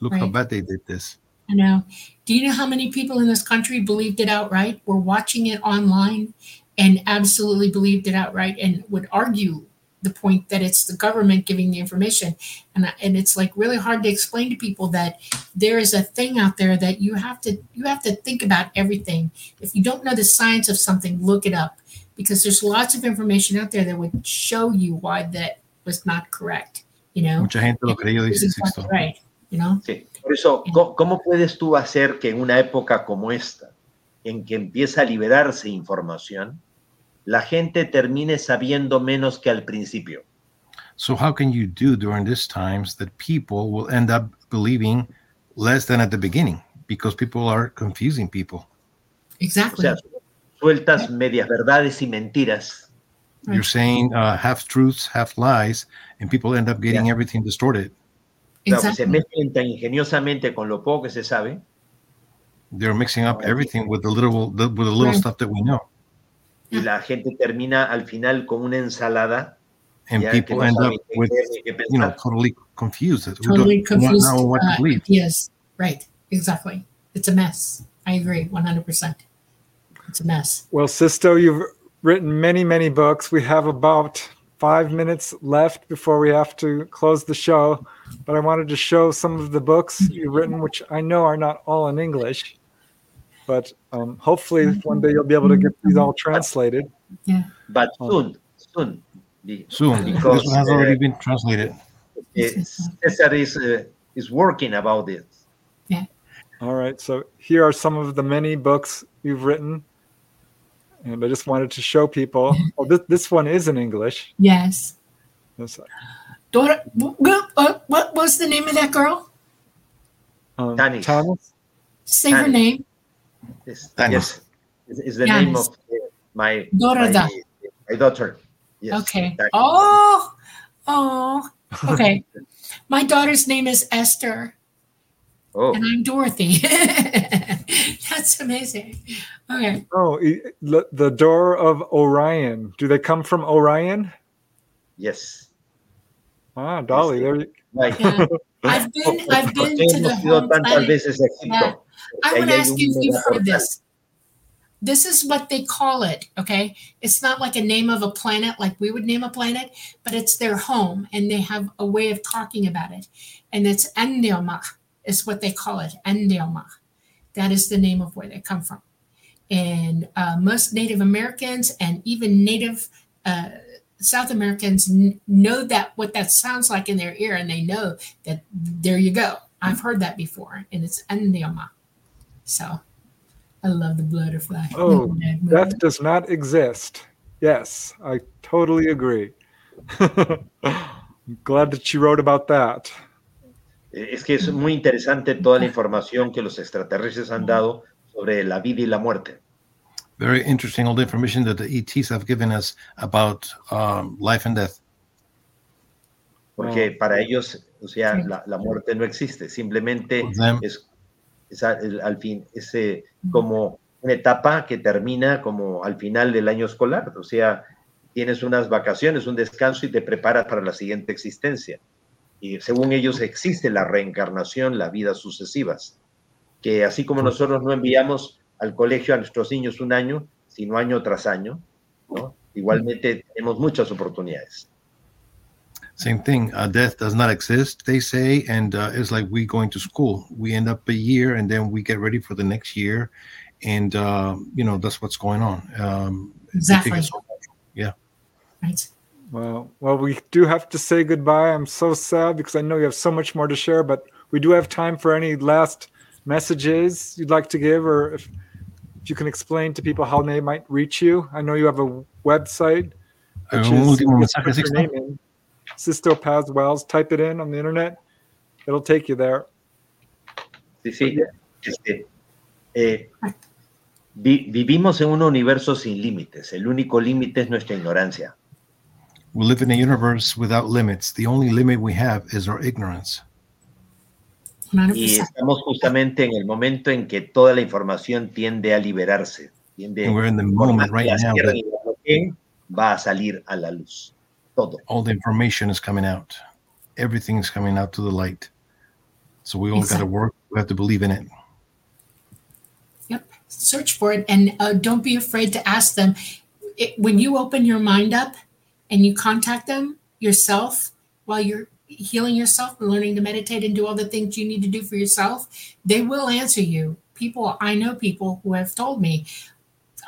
Look how bad they did this. I know. Do you know how many people in this country believed it outright? Were watching it online and absolutely believed it outright and would argue the point that it's the government giving the information. And and it's like really hard to explain to people that there is a thing out there that you have to you have to think about everything. If you don't know the science of something, look it up because there's lots of information out there that would show you why that was not correct. You know, Mucha gente lo creyó, dice Sixto. right. You know. Sí. Por eso, ¿cómo, cómo puedes tú hacer que en una época como esta, en que empieza a liberarse información, la gente termine sabiendo menos que al principio? So how can you do during these times that people will end up believing less than at the beginning because people are confusing people? O Exactly. sea, sueltas medias verdades y mentiras Right. You're saying uh, half truths, half lies, and people end up getting Yeah. everything distorted. O sea, exactly. se mezclan tan ingeniosamente con lo poco que se sabe, They're mixing up everything with the little the, with the little Right. stuff that we know, y la gente termina al final con una ensalada and ya people end up with creer ni qué you know totally confused. totally don't- not confused knowing what to uh, believe. ideas. Right. Exactly. It's a mess. I agree 100%. It's a mess. Well, Sixto, you've written many, many books. We have about five minutes left before we have to close the show. But I wanted to show some of the books you've written, which I know are not all in English. But um, hopefully, one day you'll be able to get these all translated. Yeah. But Oh. soon, soon. Soon, Because, this one has uh, already been translated. eh, Cesar is, uh, is working about it. All right. So here are some of the many books you've written. And I just wanted to show people. Oh, this, this one is in English. Yes. This, Dora, what, what, what was the name of that girl? um, Tanis. Tanis? Say her name. Yes, Tanis. yes. Is, is the Tanis. name of uh, my, Dorada. my, my daughter. Yes. Okay. Tanis. Oh, oh, okay. <laughs> My daughter's name is Esther, Oh, and I'm Dorothy. <laughs> That's amazing. Okay. Oh, the the door of Orion. Do they come from Orion? yes. Ah, Dolly. There. You, Right. Yeah. <laughs> I've been, <laughs> I've been to the home planet. veces a Egipto? I Porque want to ask you if you've heard portal. this. This is what they call it, okay? It's not like a name of a planet like we would name a planet, but it's their home and they have a way of talking about it. And it's Endioma is what they call it, Endioma. That is the name of where they come from. And uh, most Native Americans and even Native uh, South Americans n- know that what that sounds like in their ear, and they know that there you go. I've heard that before, and it's Endioma. So I love the butterfly. Oh, death does not exist. Yes, I totally agree. I'm <laughs> glad that you wrote about that. Eh, Es que es muy interesante toda la información que los extraterrestres han dado sobre la vida y la muerte. Very interesting all the information that the ETs have given us about um, life and death. Porque Wow. para ellos, o sea, Sí. la, la muerte no existe, simplemente For them, es, es al fin, es eh, como una etapa que termina como al final del año escolar, o sea, tienes unas vacaciones, un descanso y te preparas para la siguiente existencia. Y según ellos existe la reencarnación, las vidas sucesivas, que así como nosotros no enviamos al colegio a nuestros niños un año, sino año tras año, ¿no? Igualmente tenemos muchas oportunidades. Same thing. Uh, death does not exist, they say, and uh, it's like we going to school. We end up a year, and then we get ready for the next year, and uh, you know that's what's going on. Um, Exactly. yeah. Right. Well, well, we do have to say goodbye. I'm so sad because I know you have so much more to share, but we do have time for any last messages you'd like to give, or if, if you can explain to people how they might reach you. I know you have a website, which Un is último just mensaje, put your Sixto. name in, Sixto Paz Wells. Type it in on the internet; it'll take you there. Sí, sí. Este, eh, vi- vivimos en un universo sin límites. El único límite es nuestra ignorancia. We live in a universe without limits. The only limit we have is our ignorance. Y estamos justamente en el momento en que toda la información tiende a liberarse. Tiende, And we're in the moment right now that y la bloqueen, va a salir a la luz. Todo. all the information is coming out. Everything is coming out to the light. So we all got to work. We have to believe in it. Yep. Search for it and uh, don't be afraid to ask them. It, when you open your mind up and you contact them yourself while you're healing yourself and learning to meditate and do all the things you need to do for yourself, they will answer you. People, I know people who have told me,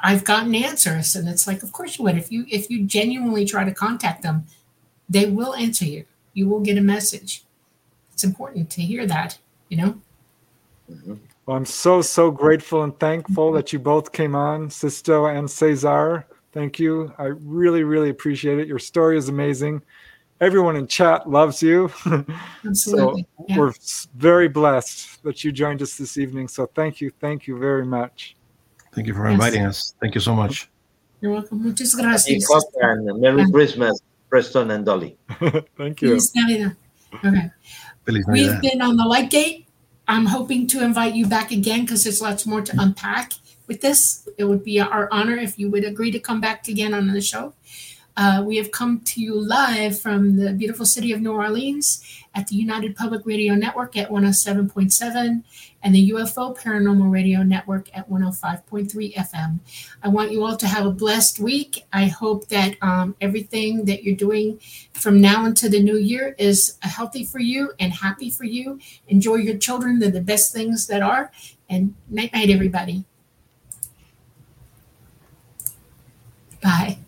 I've gotten answers, and it's like, of course you would. If you if you genuinely try to contact them, they will answer you. You will get a message. It's important to hear that, you know. Well, I'm so so grateful and thankful that you both came on, Sixto and Cesar. Thank you. I really really appreciate it. Your story is amazing. Everyone in chat loves you. <laughs> Absolutely. Yeah. We're very blessed that you joined us this evening. So thank you, thank you very much. Thank you for Yes. inviting us. Thank you so much. You're welcome. Muchas Happy gracias. Hanukkah and Merry Christmas, Preston and Dolly. <laughs> thank you. Feliz Navidad. Okay. Feliz We've been on the light gate. I'm hoping to invite you back again because there's lots more to unpack with this. It would be our honor if you would agree to come back again on the show. Uh, we have come to you live from the beautiful city of New Orleans at the United Public Radio Network at 107.7 and the UFO Paranormal Radio Network at 105.3 FM. I want you all to have a blessed week. I hope that um, everything that you're doing from now into the new year is healthy for you and happy for you. Enjoy your children. They're the best things that are. And night night, everybody. Bye.